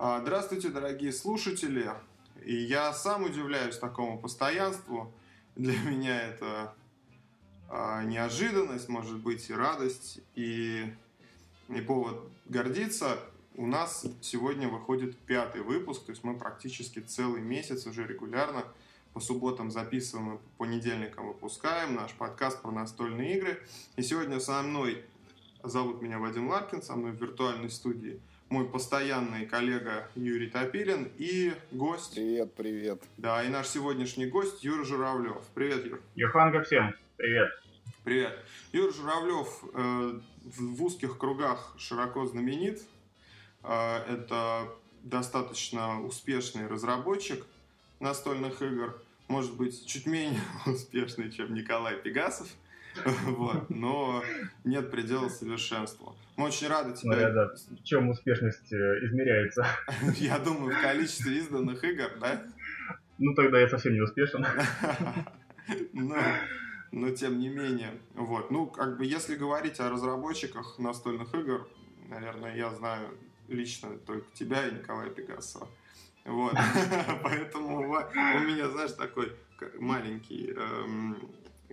А, здравствуйте, дорогие слушатели. И я сам удивляюсь такому постоянству. Для меня это а, неожиданность, может быть, и радость, и, и повод гордиться. У нас сегодня выходит пятый выпуск, то есть мы практически целый месяц уже регулярно по субботам записываем и по понедельникам выпускаем наш подкаст про настольные игры. И сегодня со мной, зовут меня Вадим Ларкин, со мной в виртуальной студии мой постоянный коллега Юрий Топилин и гость. Привет, привет. Да, и наш сегодняшний гость Юра Журавлев. Привет, Юр. Юханга всем. Привет. Привет. Юр Журавлев э, в узких кругах широко знаменит. Э, это достаточно успешный разработчик настольных игр. Может быть, чуть менее успешный, чем Николай Пегасов. Вот, но нет предела совершенству. Мы очень рады тебя... Смотря, да, в чем успешность э, измеряется. Я думаю, в количестве изданных игр, да? Ну, тогда я совсем не успешен. Но, но тем не менее. Вот. Ну, как бы, если говорить о разработчиках настольных игр, наверное, я знаю лично только тебя и Николая Пегасова. Вот. Поэтому у меня, знаешь, такой маленький эм,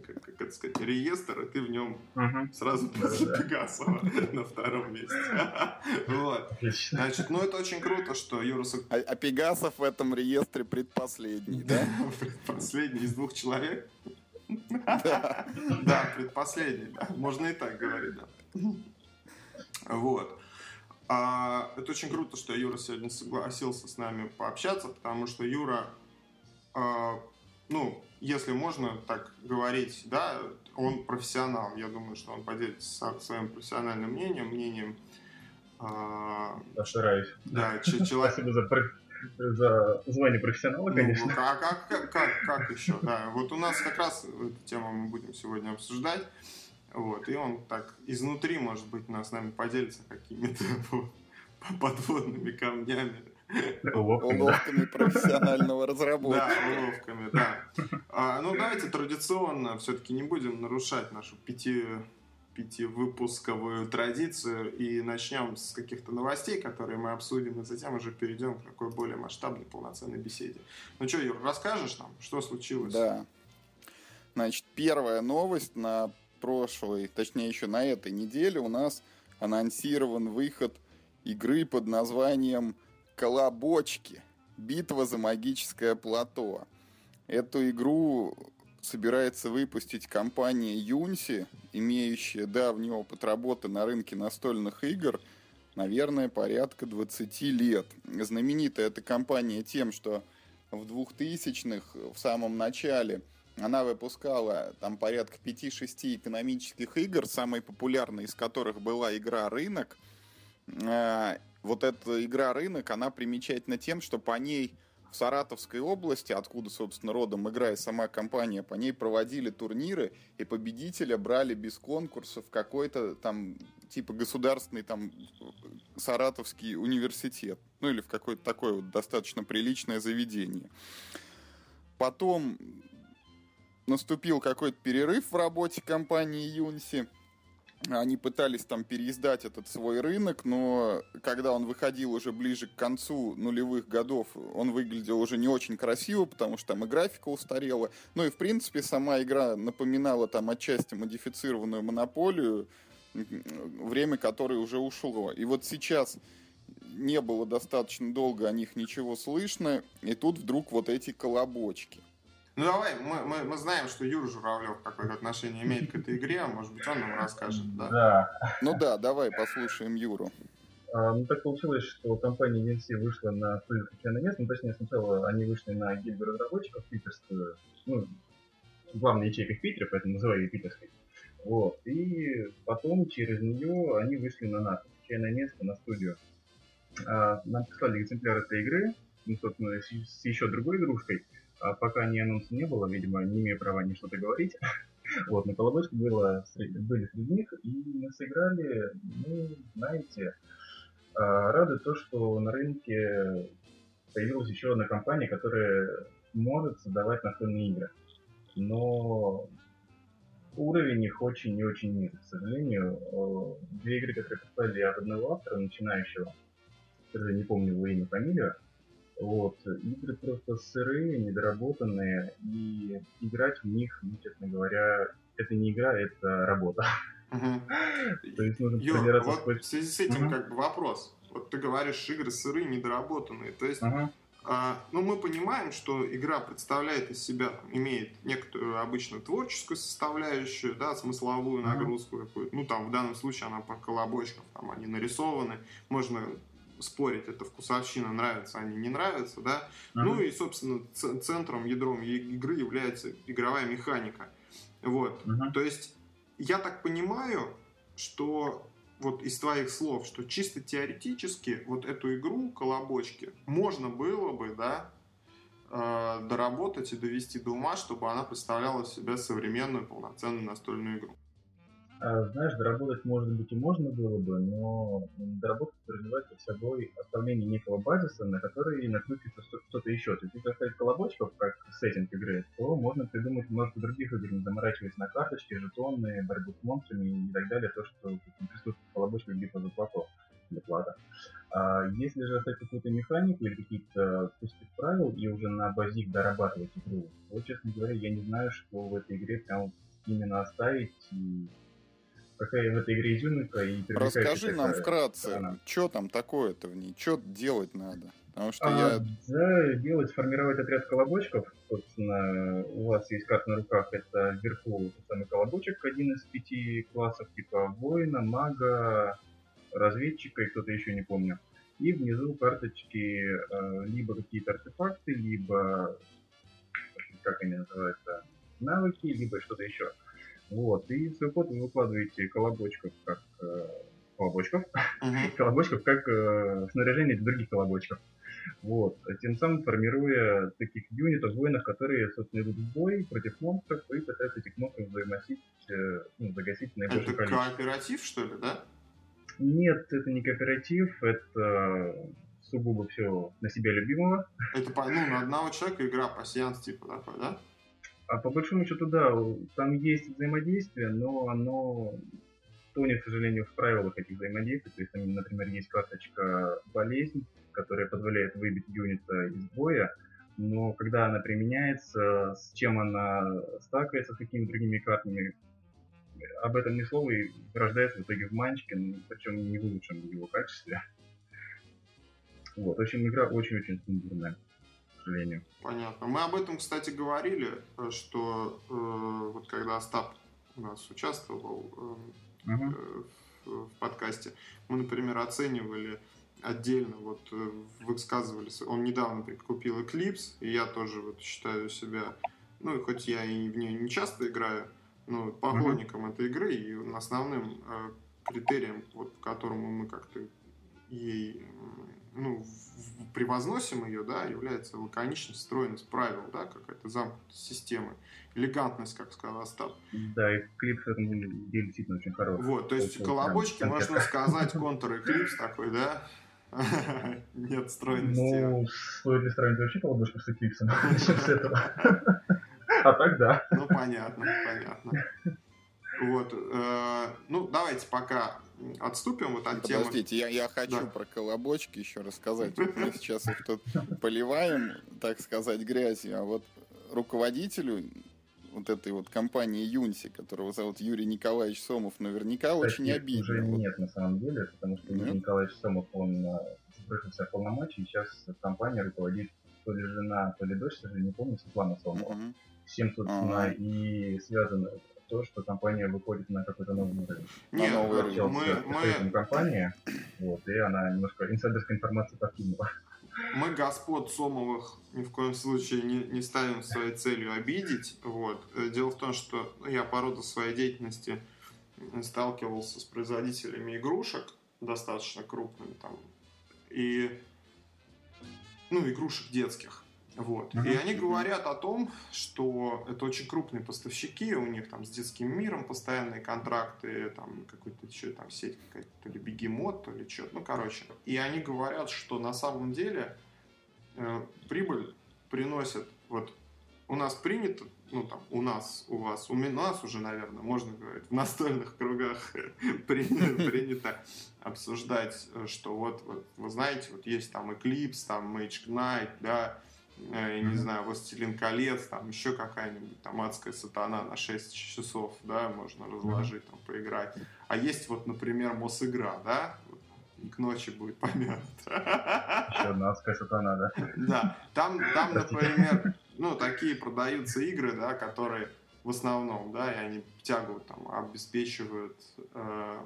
как, как это сказать, реестр, и ты в нем uh-huh. сразу после Пегасова на втором месте. Вот. Значит, ну это очень круто, что Юра... А, а Пегасов в этом реестре предпоследний, да? Предпоследний из двух человек? Да. Да, предпоследний, да. Можно и так говорить, да. Вот. А, это очень круто, что Юра сегодня согласился с нами пообщаться, потому что Юра, а, ну, если можно так говорить, да, он профессионал. Я думаю, что он поделится своим профессиональным мнением, мнением... Э. Да, человек... Спасибо за, за звание профессионала, ну, конечно. Ну, а как, как, как, как еще? Да, вот у нас как раз эту тему мы будем сегодня обсуждать. Вот, и он так изнутри, может быть, нас с нами поделится какими-то подводными камнями Уловками профессионального разработчика. Да, уловками, да. А, ну, давайте традиционно все-таки не будем нарушать нашу пяти пятивыпусковую традицию и начнем с каких-то новостей, которые мы обсудим, и затем уже перейдем к такой более масштабной, полноценной беседе. Ну что, Юр, расскажешь нам, что случилось? Да. Значит, первая новость на прошлой, точнее еще на этой неделе у нас анонсирован выход игры под названием Колобочки. Битва за магическое плато. Эту игру собирается выпустить компания Юнси, имеющая давний опыт работы на рынке настольных игр, наверное, порядка 20 лет. Знаменита эта компания тем, что в 2000-х, в самом начале, она выпускала там порядка 5-6 экономических игр, самой популярной из которых была игра «Рынок», а, вот эта игра «Рынок», она примечательна тем, что по ней в Саратовской области, откуда, собственно, родом игра и сама компания, по ней проводили турниры, и победителя брали без конкурсов какой-то там, типа, государственный там Саратовский университет. Ну, или в какое-то такое вот достаточно приличное заведение. Потом наступил какой-то перерыв в работе компании Юнси – они пытались там переиздать этот свой рынок, но когда он выходил уже ближе к концу нулевых годов, он выглядел уже не очень красиво, потому что там и графика устарела. Ну и, в принципе, сама игра напоминала там отчасти модифицированную монополию, время которой уже ушло. И вот сейчас не было достаточно долго о них ничего слышно, и тут вдруг вот эти колобочки. Ну давай, мы, мы, мы знаем, что Юра Журавлев какое отношение имеет к этой игре, а может быть он нам расскажет, да? Да. Ну да, давай послушаем Юру. А, ну так получилось, что компания VNC вышла на свое случайное место, ну точнее сначала они вышли на гильдию разработчиков питерскую, ну, главная ячейка в Питере, поэтому называю ее питерской. Вот. И потом через нее они вышли на наше случайное место, на студию. А, нам прислали экземпляр этой игры, ну, собственно, с, с еще другой игрушкой. А пока ни анонса не было, видимо, не имею права ни что-то говорить. Вот, на колобочке было, были среди них, и мы сыграли, ну, знаете, а, рады то, что на рынке появилась еще одна компания, которая может создавать настольные игры. Но уровень их очень и очень низкий, к сожалению. Две игры, которые поставили от одного автора, начинающего, не помню его имя, фамилию. Вот. Игры просто сырые, недоработанные, и играть в них, ну, честно говоря, это не игра, это работа. То есть нужно вот сквозь... в связи с этим как бы вопрос. Вот ты говоришь, игры сырые, недоработанные. То есть а, ну, мы понимаем, что игра представляет из себя, имеет некоторую обычно творческую составляющую, да, смысловую нагрузку какую-то. Ну, там, в данном случае она по колобочкам, там, они нарисованы. Можно спорить, это вкусовщина, нравится они, не нравится, да. Uh-huh. Ну и, собственно, центром, ядром игры является игровая механика. Вот. Uh-huh. То есть, я так понимаю, что вот из твоих слов, что чисто теоретически вот эту игру колобочки можно было бы, да, э, доработать и довести до ума, чтобы она представляла себя современную полноценную настольную игру. А, знаешь, доработать, может быть, и можно было бы, но доработка подразумевает под собой оставление некого базиса, на который накрутится что-то еще. То есть, если оставить колобочков, как сеттинг игры, то можно придумать множество других игр, не заморачиваясь на карточки, жетоны, борьбу с монстрами и так далее, то, что присутствует в колобочках битва за плато для плата. А если же оставить какую-то механику или какие-то куски правил и уже на базик дорабатывать игру, то, честно говоря, я не знаю, что в этой игре прям именно оставить и какая в этой игре изюминка и Расскажи нам вкратце, что там такое-то в ней, что делать надо? Потому что а, я... Да, делать, формировать отряд колобочков. Собственно, у вас есть карта на руках, это вверху самый колобочек, один из пяти классов, типа воина, мага, разведчика и кто-то еще не помню. И внизу карточки э, либо какие-то артефакты, либо, как они называются, навыки, либо что-то еще. Вот. И в свой код вы выкладываете колобочков как э, колобочков, uh-huh. колобочков как э, снаряжение для других колобочков. Вот. Тем самым формируя таких юнитов, воинов, которые, собственно, идут в бой против монстров и пытаются этих монстров взаимосить, э, ну, загасить наибольшее это количество. Это кооператив, что ли, да? Нет, это не кооператив, это сугубо все на себя любимого. Это ну, на одного человека игра пассианс типа такой, да? А по большому счету, да, там есть взаимодействие, но оно тонет, к сожалению, в правилах этих взаимодействий. То есть, там, например, есть карточка болезнь, которая позволяет выбить юнита из боя, но когда она применяется, с чем она стакается, с какими другими картами, об этом ни слова и рождается в итоге в манчике, причем не в лучшем его качестве. Вот, в общем, игра очень-очень сумбурная сожалению. Понятно. Мы об этом, кстати, говорили, э, что э, вот когда Остап у нас участвовал э, uh-huh. в, в подкасте, мы, например, оценивали отдельно, вот э, высказывались, он недавно купил Eclipse, и я тоже вот считаю себя, ну, хоть я и в нее не часто играю, но поклонником uh-huh. этой игры, и основным э, критерием, вот, по которому мы как-то ей ну, превозносим ее, да, является лаконичность, стройность правил, да, какая-то замкнутость системы, элегантность, как сказал Остап. Да, и клип в этом деле действительно очень хороший. Вот, то есть колобочки, прям, можно сказать, контур эклипс такой, да, нет стройности. Ну, стоит ли сравнивать вообще колобочку с эклипсом? Начнем с этого. А так да. Ну, понятно, понятно. Вот. Э, ну, давайте пока отступим вот от темы. Подождите, я, я хочу да. про колобочки еще рассказать. мы сейчас их тут поливаем, так сказать, грязью, а вот руководителю вот этой вот компании Юнси, которого зовут Юрий Николаевич Сомов, наверняка Кстати, очень обидно. Уже вот. нет, на самом деле, потому что Юрий Николаевич Сомов, он сбросился в полномочий, и сейчас компания руководит то ли жена, то ли дочь, я не помню, Светлана Сомова. Uh-huh. Всем, собственно, uh-huh. и связано то, что компания выходит на какой-то новый уровень. Нет, на новый уровень. Мы, мы... компания, вот, и она немножко инсайдерская информация покинула. Мы господ Сомовых ни в коем случае не, не ставим своей целью обидеть. Вот. Дело в том, что я по роду своей деятельности сталкивался с производителями игрушек, достаточно крупными там, и ну, игрушек детских. Вот. И они говорят о том, что это очень крупные поставщики, у них там с детским миром постоянные контракты, там какой-то еще там сеть какая-то, то ли бегемот, то ли что-то, ну короче. И они говорят, что на самом деле э, прибыль приносит, вот у нас принято ну там у нас, у вас, у нас уже, наверное, можно говорить, в настольных кругах принято, принято обсуждать, что вот, вот, вы знаете, вот есть там Eclipse, там Mage Knight, да, я не знаю, Властелин колец, там еще какая-нибудь там адская сатана на 6 часов, да, можно разложить, там, поиграть. А есть вот, например, Мосигра, да, к ночи будет помянут. Еще одна адская сатана, да? Да, там, там, например, ну, такие продаются игры, да, которые в основном, да, и они тягу там обеспечивают э,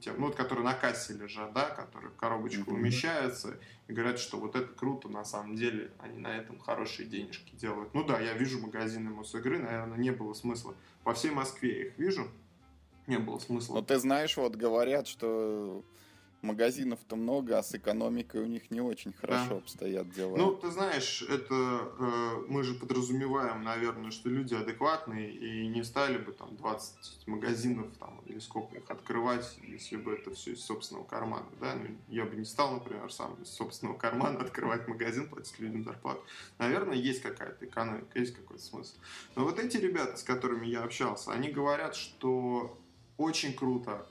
тем, ну, вот, которые на кассе лежат, да, которые в коробочку mm-hmm. умещаются, и говорят, что вот это круто, на самом деле, они на этом хорошие денежки делают. Ну да, я вижу магазины Мосигры, наверное, не было смысла. По всей Москве я их вижу, не было смысла. Но ты знаешь, вот говорят, что магазинов-то много, а с экономикой у них не очень хорошо да. обстоят дела. Ну, ты знаешь, это э, мы же подразумеваем, наверное, что люди адекватные и не стали бы там 20 магазинов там или сколько их открывать, если бы это все из собственного кармана, да? Ну, я бы не стал, например, сам из собственного кармана открывать магазин, платить людям зарплату. Наверное, есть какая-то экономика, есть какой-то смысл. Но вот эти ребята, с которыми я общался, они говорят, что очень круто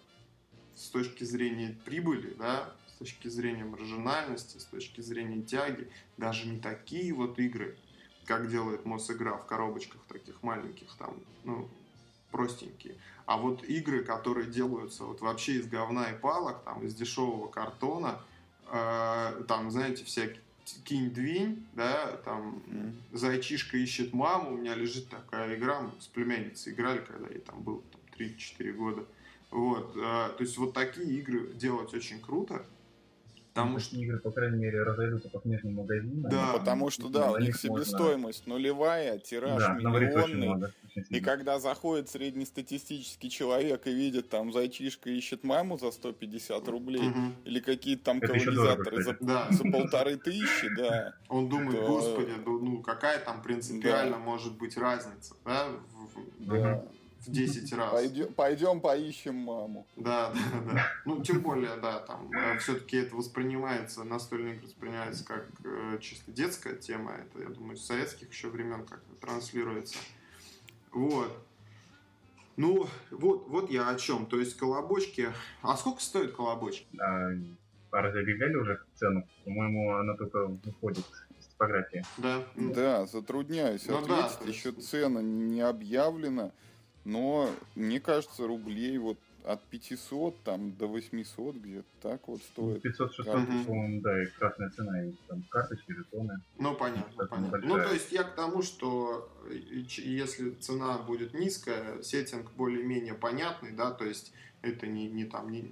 с точки зрения прибыли, да, с точки зрения маржинальности, с точки зрения тяги, даже не такие вот игры, как делает Мосигра в коробочках таких маленьких, там, ну, простенькие. А вот игры, которые делаются вот вообще из говна и палок, там, из дешевого картона, э, там, знаете, всякие кинь-двинь, да, там, mm. зайчишка ищет маму, у меня лежит такая игра, мы с племянницей играли, когда ей там было там, 3-4 года. Вот, а, то есть вот такие игры делать очень круто. Потому что игры, по крайней мере, разойдутся по книжным магазинам. Да, ну, потому что, да, у них себестоимость можно... нулевая, тираж да, миллионный. И когда заходит среднестатистический человек и видит, там, зайчишка ищет маму за 150 рублей, угу. или какие-то там Это колонизаторы за, да. за полторы тысячи, да. Он думает, то... господи, ну какая там принципиально да. может быть разница, да? Да в 10 раз. Пойдем, пойдем поищем маму. Да, да, да. Ну, тем более, да, там э, все-таки это воспринимается, настольные игры воспринимается как э, чисто детская тема. Это, я думаю, с советских еще времен как-то транслируется. Вот. Ну, вот, вот я о чем. То есть колобочки. А сколько стоит колобочки? А, разве объявляли уже цену? По-моему, она только выходит из типографии. Да. Да, затрудняюсь ну, ответить. Да, Еще цена не объявлена. Но, мне кажется, рублей вот от 500 там до 800 где-то так вот стоит. 500 600 по-моему, да, и красная цена, и там карточки, жетоны. Ну, понятно, понятно. Ну, то есть я к тому, что если цена будет низкая, сеттинг более-менее понятный, да, то есть это не, не там, не,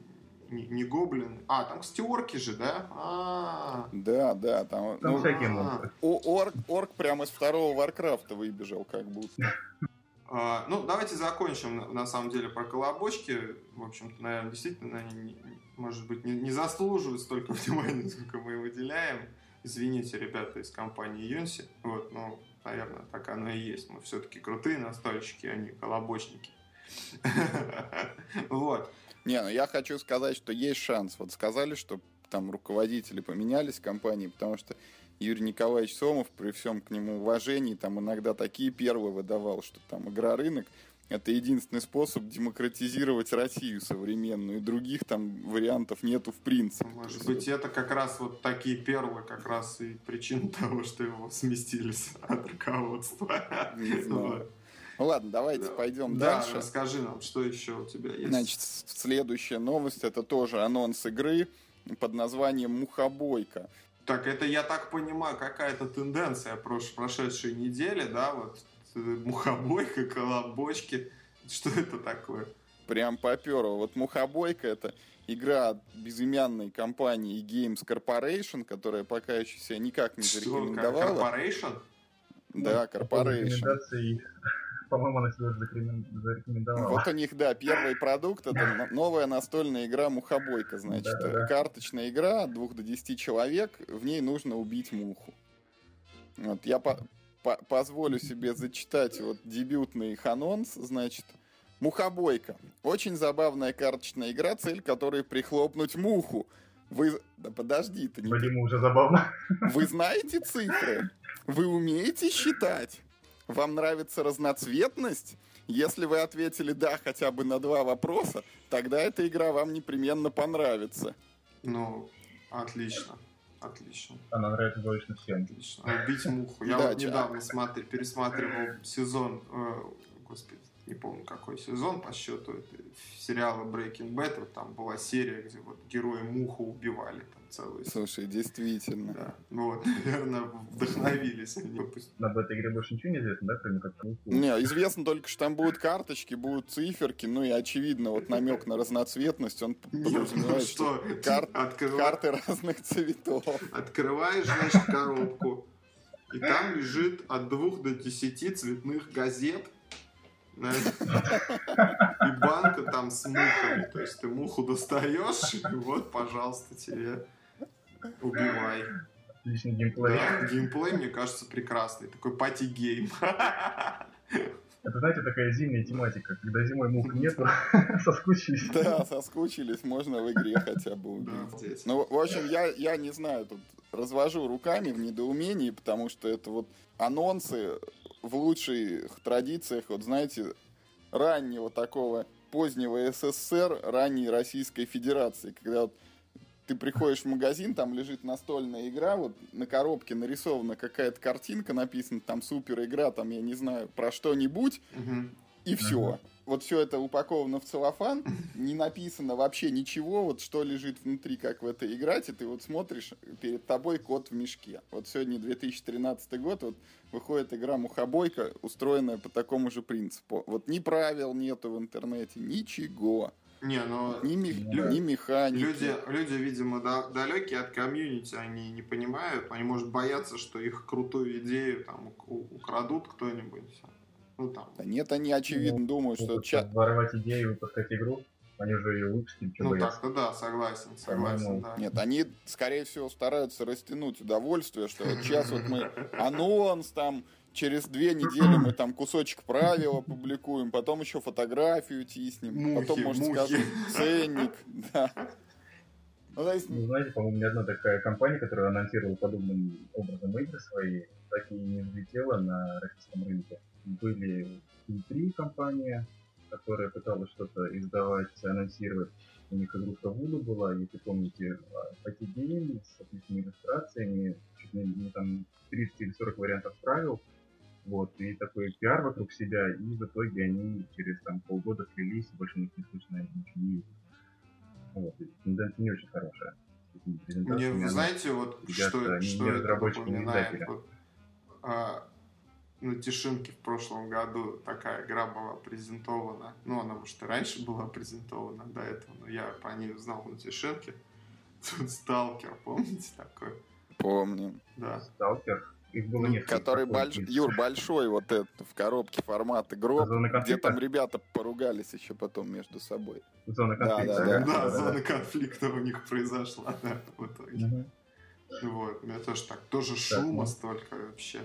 не, не гоблин. А, там, кстати, орки же, да? А-а-а. Да, да, там... Там ну, всякие монстры. Орк, орк прямо из второго Варкрафта выбежал, как будто. А, ну, давайте закончим, на самом деле, про колобочки. В общем-то, наверное, действительно, они, может быть, не, заслуживают столько внимания, сколько мы выделяем. Извините, ребята из компании Юнси. Вот, ну, наверное, так оно и есть. Мы все-таки крутые настольщики, а не колобочники. Вот. Не, ну я хочу сказать, что есть шанс. Вот сказали, что там руководители поменялись в компании, потому что Юрий Николаевич Сомов, при всем к нему уважении, там иногда такие первые выдавал, что там игрорынок это единственный способ демократизировать Россию современную, и других там вариантов нету в принципе. Может есть, быть, это как раз вот такие первые, как раз и причина того, что его сместились от руководства. Не знаю. Ну ладно, давайте да. пойдем да, дальше. Расскажи нам, что еще у тебя есть. Значит, следующая новость это тоже анонс игры под названием Мухобойка. Так, это, я так понимаю, какая-то тенденция прош, прошедшей недели, да, вот э, мухобойка, колобочки. Что это такое? Прям поперло. Вот мухобойка это игра от безымянной компании Games Corporation, которая пока еще себя никак не зарекомендовала. Что, Corporation? Да, Corporation по-моему, она себя зарекомендовала. Вот у них, да, первый продукт, это новая настольная игра «Мухобойка», значит. Да, да. Карточная игра от двух до десяти человек, в ней нужно убить муху. Вот, я по по позволю себе зачитать вот дебютный их анонс, значит, Мухобойка. Очень забавная карточная игра, цель которой прихлопнуть муху. Вы... Да подожди, ты не... Вадиму уже забавно. Вы знаете цифры? Вы умеете считать? Вам нравится разноцветность? Если вы ответили «да» хотя бы на два вопроса, тогда эта игра вам непременно понравится. Ну, отлично. Отлично. Она нравится точно всем. Отлично. Убить муху. Я Да, вот недавно смотри, пересматривал сезон, э, господи, не помню какой сезон по счету это, сериала Breaking Bad. Вот там была серия, где вот герои муху убивали там целую. Слушай, действительно. Да. Ну вот, наверное, вдохновились они. Об этой игре больше ничего не известно, да, кроме как? Не, известно только, что там будут карточки, будут циферки, ну и очевидно, вот намек на разноцветность, он подразумевает, что карты разных цветов. открываешь, значит, коробку, и там лежит от двух до десяти цветных газет, и банка там с мухами. То есть ты муху достаешь, и вот, пожалуйста, тебе убивай. Отличный геймплей. Да, геймплей, мне кажется, прекрасный. Такой party game. Это, знаете, такая зимняя тематика. Когда зимой мух нету, соскучились. Да, соскучились, можно в игре хотя бы Да, убить. здесь. Ну, в общем, я, я не знаю, тут развожу руками в недоумении, потому что это вот анонсы в лучших традициях, вот знаете, раннего такого позднего СССР, ранней Российской Федерации, когда вот ты приходишь в магазин, там лежит настольная игра, вот на коробке нарисована какая-то картинка, написано там супер игра, там я не знаю, про что-нибудь, Мгм. и все. Вот все это упаковано в целлофан, не написано вообще ничего, вот что лежит внутри, как в это играть, и ты вот смотришь, перед тобой кот в мешке. Вот сегодня 2013 год, вот выходит игра «Мухобойка», устроенная по такому же принципу. Вот ни правил нету в интернете, ничего. Не, ну... Ни, мех- Да. ни механики. Люди, люди, видимо, да- далекие от комьюнити, они не понимают, они, может, боятся, что их крутую идею там украдут кто-нибудь. Ну, там, Да нет, они очевидно думают, что ча- Воровать идею, выпускать игру. Они уже ее выпустили, что ну так-то да, согласен, согласен, да. Нет, они, скорее всего, стараются растянуть удовольствие, что вот сейчас вот мы анонс там, через две недели мы там кусочек правила публикуем, потом еще фотографию тиснем, Мухи, потом, может, мухи. скажем, ценник, да. Ну, то есть, Ну, знаете, по-моему, ни одна такая компания, которая анонсировала подобным образом игры свои, так и не взлетела на российском рынке. Были E3 компания, которая пыталась что-то издавать, анонсировать. У них игрушка Вуду была, если помните, party game с отличными иллюстрациями, чуть ли не там 30 или 40 вариантов правил. Вот, и такой пиар вокруг себя, и в итоге они через там полгода слились, и больше них не слышно ничего не видно. Вот, и тенденция не очень хорошая. Мне, вы знаете, вот что, что это напоминает? Вот, а, на Тишинке в прошлом году такая игра была презентована. Ну, она, может, и раньше была презентована до этого, но я по ней узнал на Тишинке. Тут Сталкер, помните такой? помним. Да. Сталкер. Их было несколько. Который больш... Юр, большой вот этот в коробке формат игрок, Зоны где конфликта. там ребята поругались еще потом между собой. Зона Да, конфликта. да, Да, зона конфликта у них произошла, да, в итоге. Мгм. Вот, у меня тоже так, тоже шума ну. столько вообще.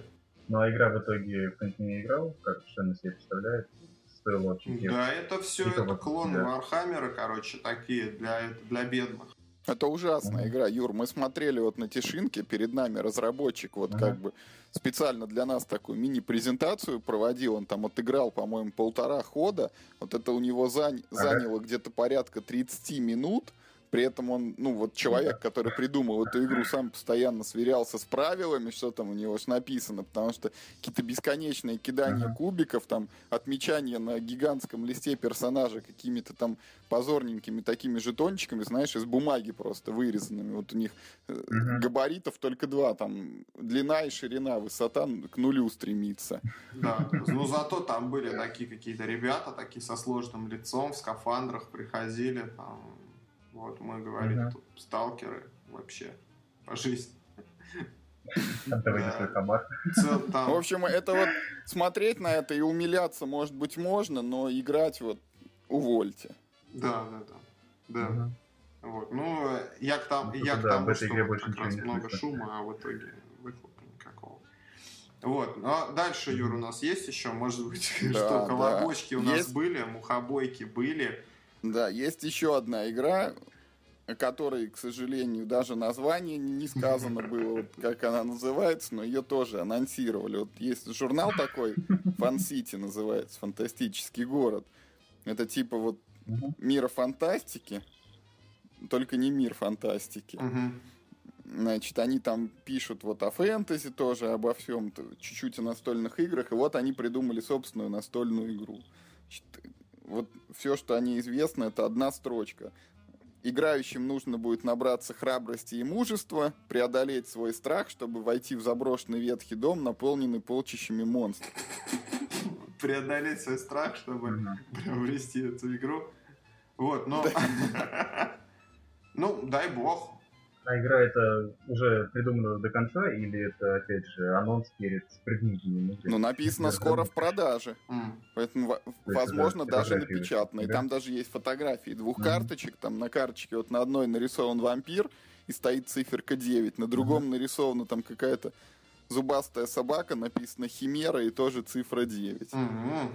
Ну а игра в итоге в конце не играл, как совершенно себе представляет. Стоило очень. Да, это все, то это да. Warhammer а, короче, такие для, для бедных. Это ужасная игра, Юр. Мы смотрели вот на Тишинке, перед нами разработчик вот Ага. как бы специально для нас такую мини-презентацию проводил. Он там отыграл, по-моему, полтора хода. Вот это у него зань- Ага. заняло где-то порядка 30 минут. При этом он, ну вот человек, который придумал эту игру, сам постоянно сверялся с правилами, что там у него ж написано, потому что какие-то бесконечные кидания кубиков, там отмечания на гигантском листе персонажа какими-то там позорненькими такими жетончиками, знаешь, из бумаги просто вырезанными. Вот у них э, габаритов только два, там длина и ширина, высота к нулю стремится. Да, ну зато там были такие какие-то ребята, такие со сложным лицом, в скафандрах приходили, там, вот мы говорили, Мгм. тут сталкеры вообще по жизни. Да. Цел В там, общем, это вот смотреть на это и умиляться, может быть, можно, но играть вот увольте. да, да, да, да. Мгм. Вот, ну, я к, там, Ну, я к да, тому, в что игре вот как раз много слышно. шума, а в итоге выхлопа никакого. Вот, ну а дальше, Юр, у нас есть еще, может быть, Да, что да. колобочки у нас Есть. были, мухобойки были. Да, есть еще одна игра, о которой, к сожалению, даже название не сказано было, как она называется, но ее тоже анонсировали. Вот есть журнал такой, Фан Сити называется, фантастический город. Это типа вот мира фантастики, только не мир фантастики. Значит, они там пишут вот о фэнтези тоже, обо всем, чуть-чуть о настольных играх, и вот они придумали собственную настольную игру. Значит, вот все, что они известно, это одна строчка. Играющим нужно будет набраться храбрости и мужества, преодолеть свой страх, чтобы войти в заброшенный ветхий дом, наполненный полчищами монстров. Преодолеть свой страх, чтобы приобрести эту игру. Вот, но... Ну, дай бог, а игра это уже придумана до конца, или это, опять же, анонс перед игры? Ну, написано «скоро в продаже». Mm. Поэтому, То возможно, даже напечатано. И там даже есть фотографии двух mm-hmm. карточек. Там на карточке вот на одной нарисован вампир, и стоит циферка 9. На другом mm-hmm. нарисована там какая-то зубастая собака, написано «Химера» и тоже цифра 9. Mm-hmm.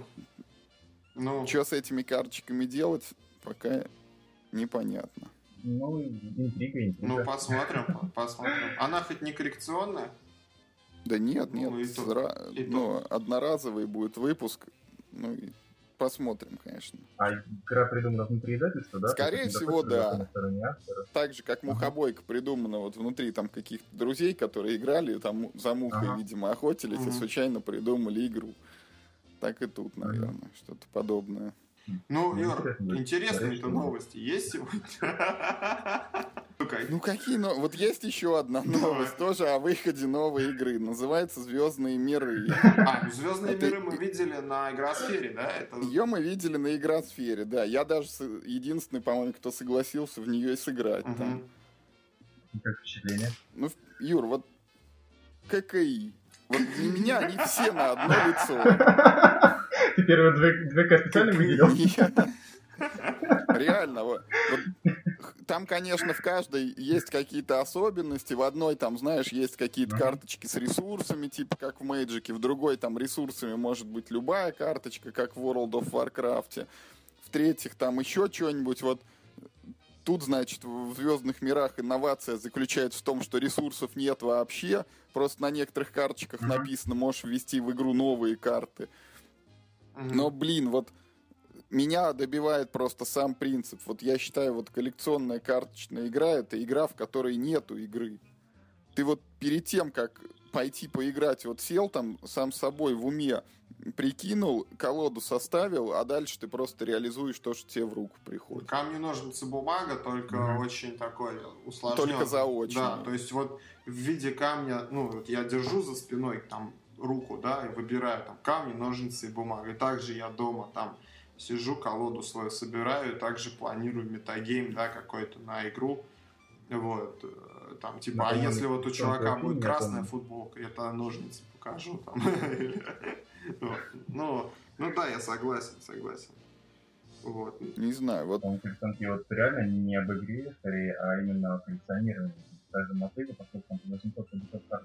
Ну... Что с этими карточками делать, пока непонятно. Ну, интрига, интрига. Ну, посмотрим, посмотрим. Она хоть не коррекционная? Да нет, ну, нет. Ну, и Зра... и ну, одноразовый будет выпуск. Ну, и посмотрим, конечно. А игра придумана внутри издательства, да? Скорее всего, да. Так же, как Мухобойка ага. придумана вот внутри там каких-то друзей, которые играли, там за мухой, ага. видимо, охотились ага. и случайно придумали игру. Так и тут, наверное, ага. что-то подобное. Ну, Юр, интересные-то новости есть сегодня? Ну какие новости? Вот есть еще одна новость тоже о выходе новой игры. Называется Звездные миры. А, ну Звездные миры мы видели на игросфере, да? Ее мы видели на игросфере, да. Я даже единственный, по-моему, кто согласился в нее сыграть. Как впечатление? Ну, Юр, вот ККИ. Вот для меня они все на одно лицо. Ты первые две, две специально выделил? Реально, вот, вот, там, конечно, в каждой есть какие-то особенности. В одной, там, знаешь, есть какие-то карточки с ресурсами, типа как в Мэджике. В другой, там, ресурсами может быть любая карточка, как в World of Warcraft. В-третьих, там еще что-нибудь. Вот тут, значит, в Звездных мирах инновация заключается в том, что ресурсов нет вообще. Просто на некоторых карточках написано, можешь ввести в игру новые карты. Но, блин, вот меня добивает просто сам принцип. Вот я считаю, вот коллекционная карточная игра это игра, в которой нету игры. Ты вот перед тем, как пойти поиграть, вот сел там сам собой в уме, прикинул, колоду составил, а дальше ты просто реализуешь то, что тебе в руку приходит. Камни, ножницы, бумага, только mm-hmm. очень такой усложненный. Только заочно. Да, то есть вот в виде камня, ну, вот я держу за спиной там руку, да, и выбираю там камни, ножницы и бумага. И также я дома там сижу, колоду свою собираю, и также планирую метагейм, да, какой-то на игру. Вот, э, там, типа, а если вот у чувака будет красная футболка, я тогда ножницы покажу, там, ну, ну да, я согласен, согласен. Вот. Не знаю, вот... Он, вот реально не об игре, скорее, а именно о коллекционировании. Даже мотыга, поскольку там 800 карт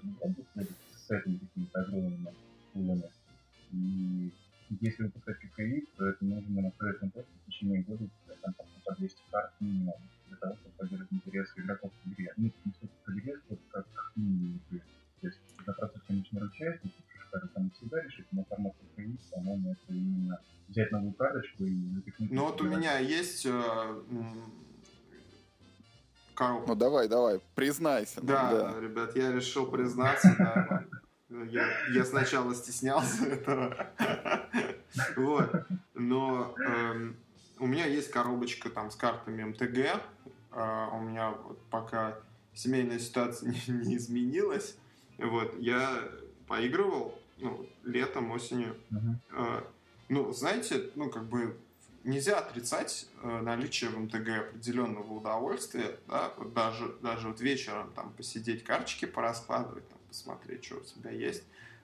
с этими какими-то огромными пулами. И если выпускать ККИ, то это нужно настроить на то, что в течение года там по 200 карт минимум для того, чтобы поддерживать интерес игроков к игре. Ну, не столько к игре, сколько как к минимуму. То есть за процесс, конечно, ручаюсь, даже там всегда решить, но формат ККИ, по-моему, это именно взять новую карточку и запихнуть. Ну вот у меня есть э, коробка. Ну давай, давай, признайся. Да, да. ребят, я решил признаться, да, я, я сначала стеснялся этого. Вот. Но эм, у меня есть коробочка там с картами МТГ. Э, у меня вот пока семейная ситуация не, не изменилась. Вот. Я поигрывал ну, летом, осенью. Uh-huh. Э, ну, знаете, ну, как бы нельзя отрицать э, наличие в МТГ определенного удовольствия, да, вот даже, даже вот вечером там посидеть, карточки пораскладывать, там, посмотреть, что у тебя есть.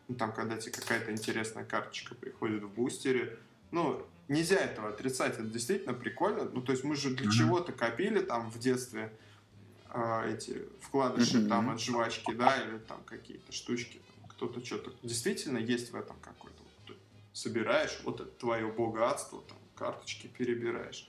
Ну, там, когда тебе какая-то интересная карточка приходит в бустере. Ну, нельзя этого отрицать, это действительно прикольно. Ну, то есть мы же для mm-hmm. чего-то копили там в детстве э, эти вкладыши mm-hmm. там от жвачки, да, или там какие-то штучки. Там, кто-то что-то... Действительно есть в этом какой-то... Вот, собираешь, вот это твое богатство, там, карточки перебираешь.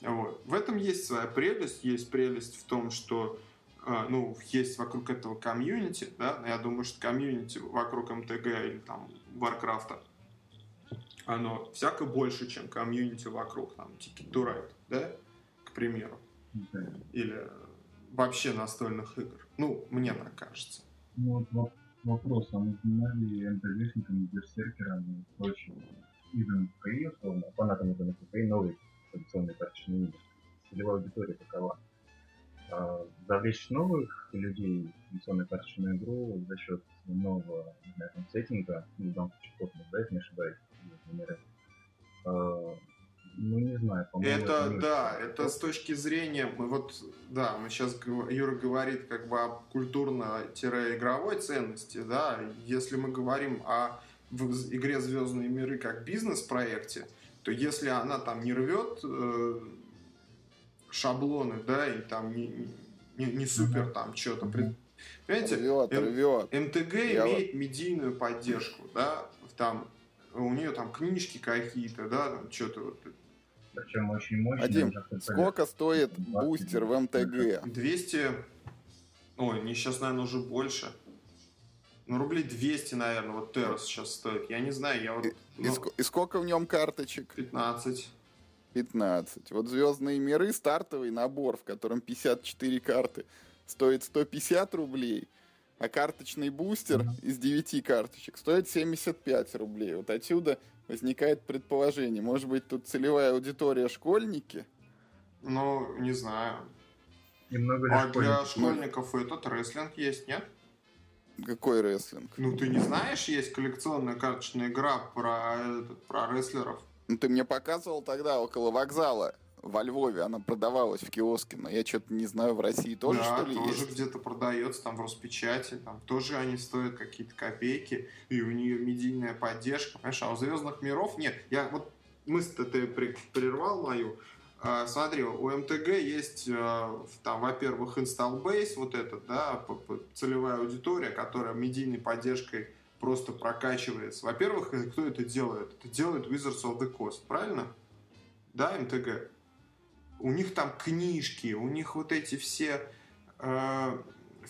Вот. В этом есть своя прелесть. Есть прелесть в том, что э, ну, есть вокруг этого комьюнити, да, я думаю, что комьюнити вокруг MTG или там Warcraft а, оно всяко больше, чем комьюнити вокруг там Ticket to Ride, да, к примеру. Или вообще настольных игр. Ну, мне так кажется. Ну, вот вопрос, а мы занимали МТГшниками, берсеркерами и прочим видом КИ, условно, фанатами вида КИ, новый традиционный карточный мир. Целевая аудитория такова. А, завлечь новых людей в традиционную карточную игру за счет нового, там, сеттинга, ну, в данном случае космос, да, если не ошибаюсь, миры, а, ну, не знаю, по-моему. Это, это да, это с точки зрения, мы вот, да, мы сейчас, Юра говорит как бы о культурно-игровой ценности, да, если мы говорим о в игре «Звездные миры» как бизнес-проекте, то если она там не рвет э, шаблоны, да, и там не, не, не супер там что-то, понимаете, рвет, М- рвет. МТГ Я имеет вот... медийную поддержку, да, там у нее там книжки какие-то, да, там что-то вот причем очень мощный. Адим, сколько стоит бустер в МТГ? 200... Ой, не сейчас, наверное, уже больше. Ну, рублей 200, наверное, вот Террас сейчас стоит. Я не знаю, я вот... И, ну, и, сколько в нем карточек? 15. 15. Вот «Звездные миры» стартовый набор, в котором 54 карты, стоит 150 рублей, а карточный бустер mm-hmm. из 9 карточек стоит 75 рублей. Вот отсюда возникает предположение. Может быть, тут целевая аудитория школьники? Ну, не знаю. Немного а для школьников ну, этот рестлинг есть, нет? Какой рестлинг? Ну, ты не знаешь, есть коллекционная карточная игра про, этот, про рестлеров? Ну, ты мне показывал тогда около вокзала во Львове она продавалась в киоске, но я что-то не знаю, в России тоже, да, что ли, тоже есть? где-то продается, там в Роспечати, там тоже они стоят какие-то копейки, и у нее медийная поддержка, понимаешь, а у Звездных миров нет. Я вот мысль-то ты прервал мою, смотри, у МТГ есть а, там, во-первых, base, вот этот, да, целевая аудитория, которая медийной поддержкой просто прокачивается. Во-первых, кто это делает? Это делает Wizards of the Coast, правильно? Да, МТГ? у них там книжки, у них вот эти все э,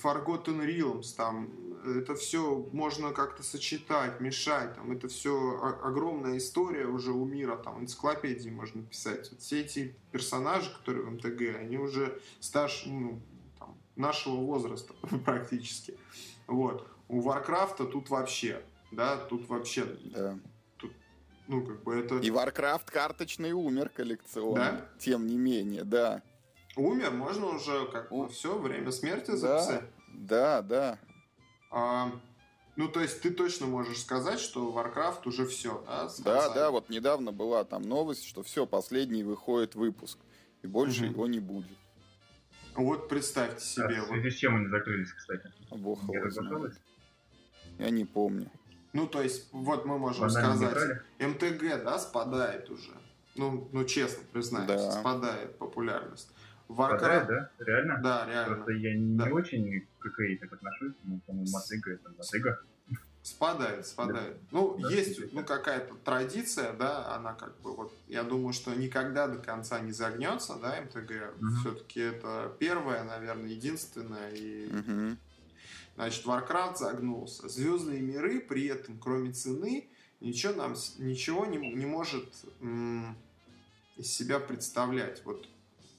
Forgotten Realms, там, это все можно как-то сочетать, мешать, там, это все огромная история уже у мира, там, энциклопедии можно писать. Вот все эти персонажи, которые в МТГ, они уже старше, ну, там, нашего возраста практически. Вот. У Варкрафта тут вообще, да, тут вообще да. Ну, как бы это... И Warcraft карточный умер коллекционный. Да? Тем не менее, да. Умер, можно уже как бы все, время смерти записать. Да, да. Ну, то есть ты точно можешь сказать, что Warcraft уже все, да? Да, да, вот недавно была там новость, что все, последний выходит выпуск. И больше угу. его не будет. Вот представьте себе. А в связи с чем они закрылись, кстати? Бог его Я не помню. Ну, то есть, вот мы можем Банально сказать, МТГ, да, спадает уже. Ну, ну честно признаюсь, да. спадает популярность. Warcraft... да? Реально? Да, реально. Просто я не, да. очень к так отношусь, но, по-моему, мотыга это мотыга. Спадает, спадает. Да. Ну, да, есть ну, какая-то традиция, да, она как бы вот, я думаю, что никогда до конца не загнется, да, МТГ. Угу. Все-таки это первое, наверное, единственное и угу. Значит, Warcraft загнулся. Звездные миры при этом, кроме цены, ничего нам ничего не, не может м- из себя представлять. Вот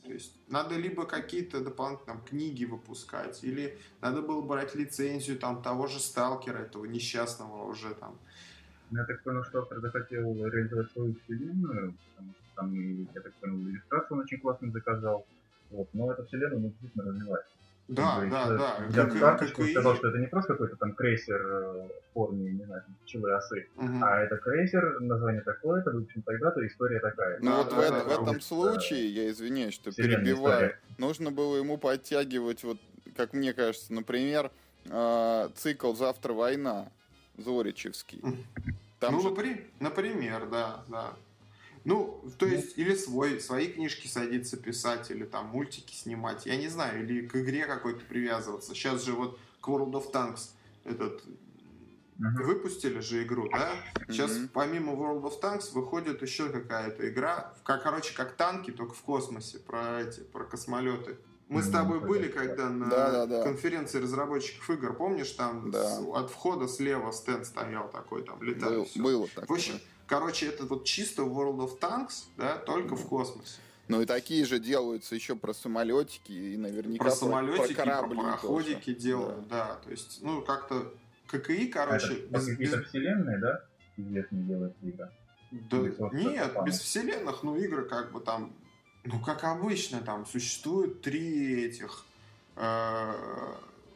то есть надо либо какие-то дополнительные там, книги выпускать, или надо было брать лицензию там того же сталкера, этого несчастного уже там. Я так понял, что автор захотел реализовать свою вселенную, потому что там, я так понял, иллюстрацию он очень классно заказал. Вот, но эту вселенную нужно действительно развивать. Да, да, да. Взял как, карточку и сказал, что это не просто какой-то там крейсер э, в форме, не знаю, пчелы осы, угу. а это крейсер, название такое-то, выпущен тогда-то, история такая. Ну да, вот да, в, да, в этом случае, я извиняюсь, что перебиваю, история. нужно было ему подтягивать, вот, как мне кажется, например, э, цикл «Завтра война» Зоричевский. Там ну, же... например, да, да. Ну, то есть, или свой, свои книжки садиться писать, или там мультики снимать, я не знаю, или к игре какой-то привязываться. Сейчас же вот к World of Tanks этот uh-huh. выпустили же игру, да? Сейчас uh-huh. помимо World of Tanks выходит еще какая-то игра, как, короче, как танки, только в космосе, про эти, про космолеты. Мы с тобой были, когда на да, да, да. конференции разработчиков игр, помнишь, там да. с, от входа слева стенд стоял такой, там летал. Был, было такое. В общем, короче, это вот чисто World of Tanks, да, только в космосе. Ну и такие же делаются еще про самолетики и наверняка про, самолетики, про корабли. Про пароходики тоже. делают, да. да. То есть, ну, как-то ККИ, короче... Это без, без... вселенной, да? Известные делают игры? Да, нет, без вселенных, ну, игры как бы там ну, как обычно, там существует три этих э,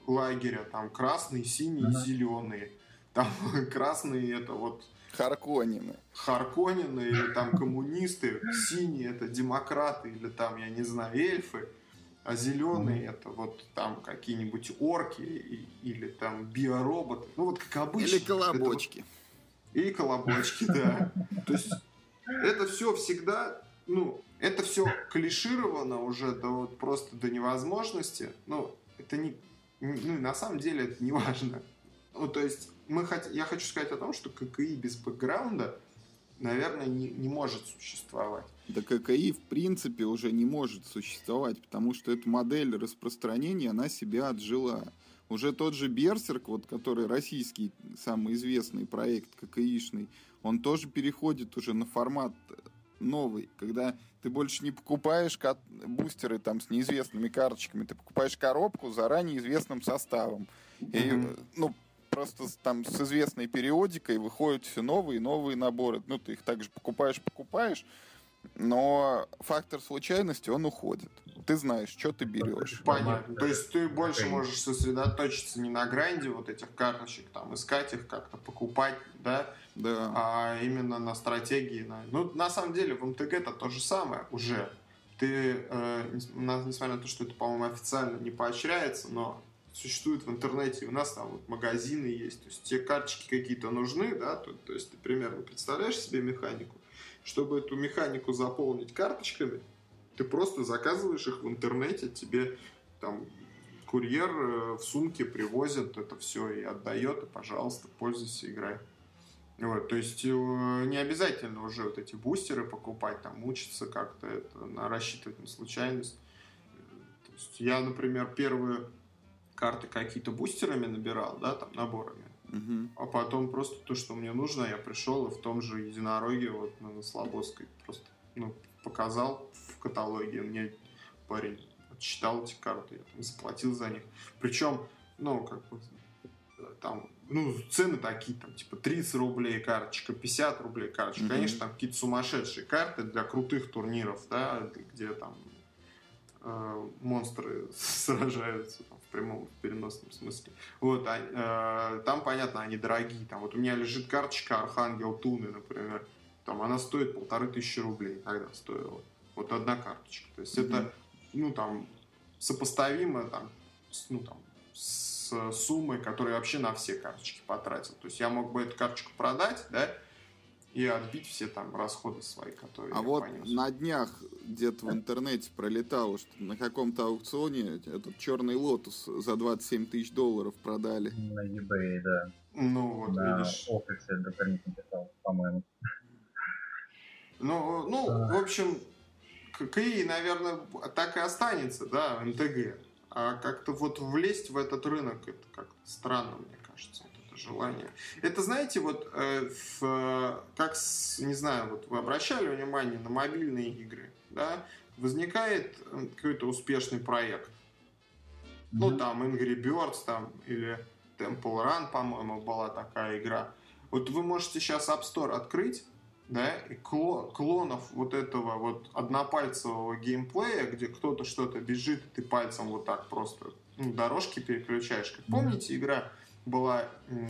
лагеря. Там красный, синий ага. зеленый. Там красные это вот... Харконины. Харконины или там коммунисты. Синие это демократы или там, я не знаю, эльфы. А зеленые это вот там какие-нибудь орки или там биороботы. Ну вот как обычно. Или колобочки. Вот... И колобочки, да. То есть это все всегда, ну, это все клишировано уже до вот просто до невозможности. Ну, это не, ну, на самом деле это не важно. Ну, то есть, мы хот... я хочу сказать о том, что ККИ без бэкграунда, наверное, не, не может существовать. Да ККИ, в принципе, уже не может существовать, потому что эта модель распространения, она себя отжила. Уже тот же Берсерк, вот, который российский самый известный проект ККИшный, он тоже переходит уже на формат новый, когда ты больше не покупаешь бустеры там с неизвестными карточками, ты покупаешь коробку заранее известным составом. И, mm-hmm. ну, просто там с известной периодикой выходят все новые и новые наборы. Ну, ты их также покупаешь, покупаешь, но фактор случайности, он уходит. Ты знаешь, что ты берешь. Понятно. То есть ты больше можешь сосредоточиться не на гранде вот этих карточек, там, искать их как-то, покупать, да, да. а именно на стратегии. На... Ну, на самом деле, в МТГ это то же самое уже. Ты, э, несмотря на то, что это, по-моему, официально не поощряется, но существует в интернете, у нас там вот магазины есть, то есть те карточки какие-то нужны, да, то, то есть ты примерно представляешь себе механику, чтобы эту механику заполнить карточками, ты просто заказываешь их в интернете, тебе там курьер э, в сумке привозит это все и отдает, и, пожалуйста, пользуйся, играй. Вот, то есть э, не обязательно уже вот эти бустеры покупать, там мучиться как-то, это, на, рассчитывать на случайность. То есть я, например, первые карты какие-то бустерами набирал, да, там наборами. Угу. А потом просто то, что мне нужно, я пришел и в том же единороге, вот на Слободской, просто ну, показал в каталоге, мне парень отчитал эти карты, я там заплатил за них. Причем, ну, как бы, там, ну, цены такие, там, типа, 30 рублей карточка, 50 рублей карточка. Mm-hmm. Конечно, там какие-то сумасшедшие карты для крутых турниров, да, где там э, монстры сражаются там, прямом, в переносном смысле. Вот, а, э, там, понятно, они дорогие. Там, вот у меня лежит карточка Архангел Туны, например. Там она стоит полторы тысячи рублей, тогда стоила. Вот одна карточка. То есть mm-hmm. это, ну, там, сопоставимо там, с, ну, там, с суммой, которую я вообще на все карточки потратил. То есть я мог бы эту карточку продать, да, и отбить все там расходы свои, которые А вот понес. на днях где-то в интернете пролетало, что на каком-то аукционе этот черный Lotus за 27 тысяч долларов продали. На eBay, да. Ну вот, на видишь. офисе дополнительно писал, по-моему. Ну, ну, а. в общем, ККИ, наверное, так и останется, да, MTG. А как-то вот влезть в этот рынок, это как-то странно, мне кажется, желание. Это, знаете, вот э, в, как, с, не знаю, вот вы обращали внимание на мобильные игры, да, возникает э, какой-то успешный проект. Mm-hmm. Ну, там, Angry Birds, там, или Temple Run, по-моему, была такая игра. Вот вы можете сейчас App Store открыть, да, и клонов вот этого вот однопальцевого геймплея, где кто-то что-то бежит, и ты пальцем вот так просто ну, дорожки переключаешь. Как помните, игра была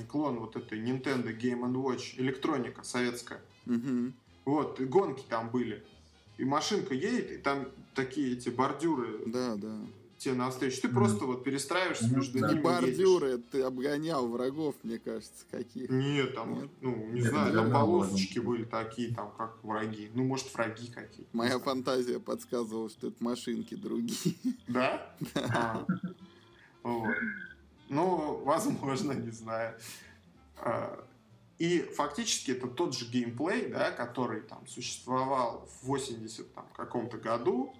клон вот этой Nintendo Game Watch, электроника советская. Угу. Вот, и гонки там были. И машинка едет, и там такие эти бордюры. Да, да тебе навстречу. Ты mm-hmm. просто вот перестраиваешься mm-hmm. между ними. бордюры, едешь. ты обгонял врагов, мне кажется, каких. Нет, там, Нет? ну, не Нет, знаю, там полосочки были такие, там, как враги. Ну, может, враги какие Моя фантазия подсказывала, что это машинки другие. Да? А. Вот. Ну, возможно, не знаю. Э, и фактически это тот же геймплей, да, который там существовал в 80 там, каком-то году.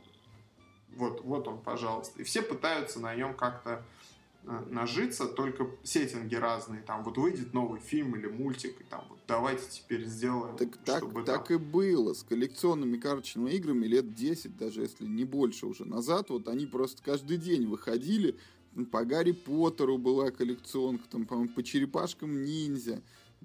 Вот, вот он, пожалуйста. И все пытаются на нем как-то Э, нажиться, только сеттинги разные. Там вот выйдет новый фильм или мультик, и там вот давайте теперь сделаем, так, так, чтобы так там... и было с коллекционными карточными играми лет 10, даже если не больше уже назад. Вот они просто каждый день выходили. По Гарри Поттеру была коллекционка, там, по по черепашкам ниндзя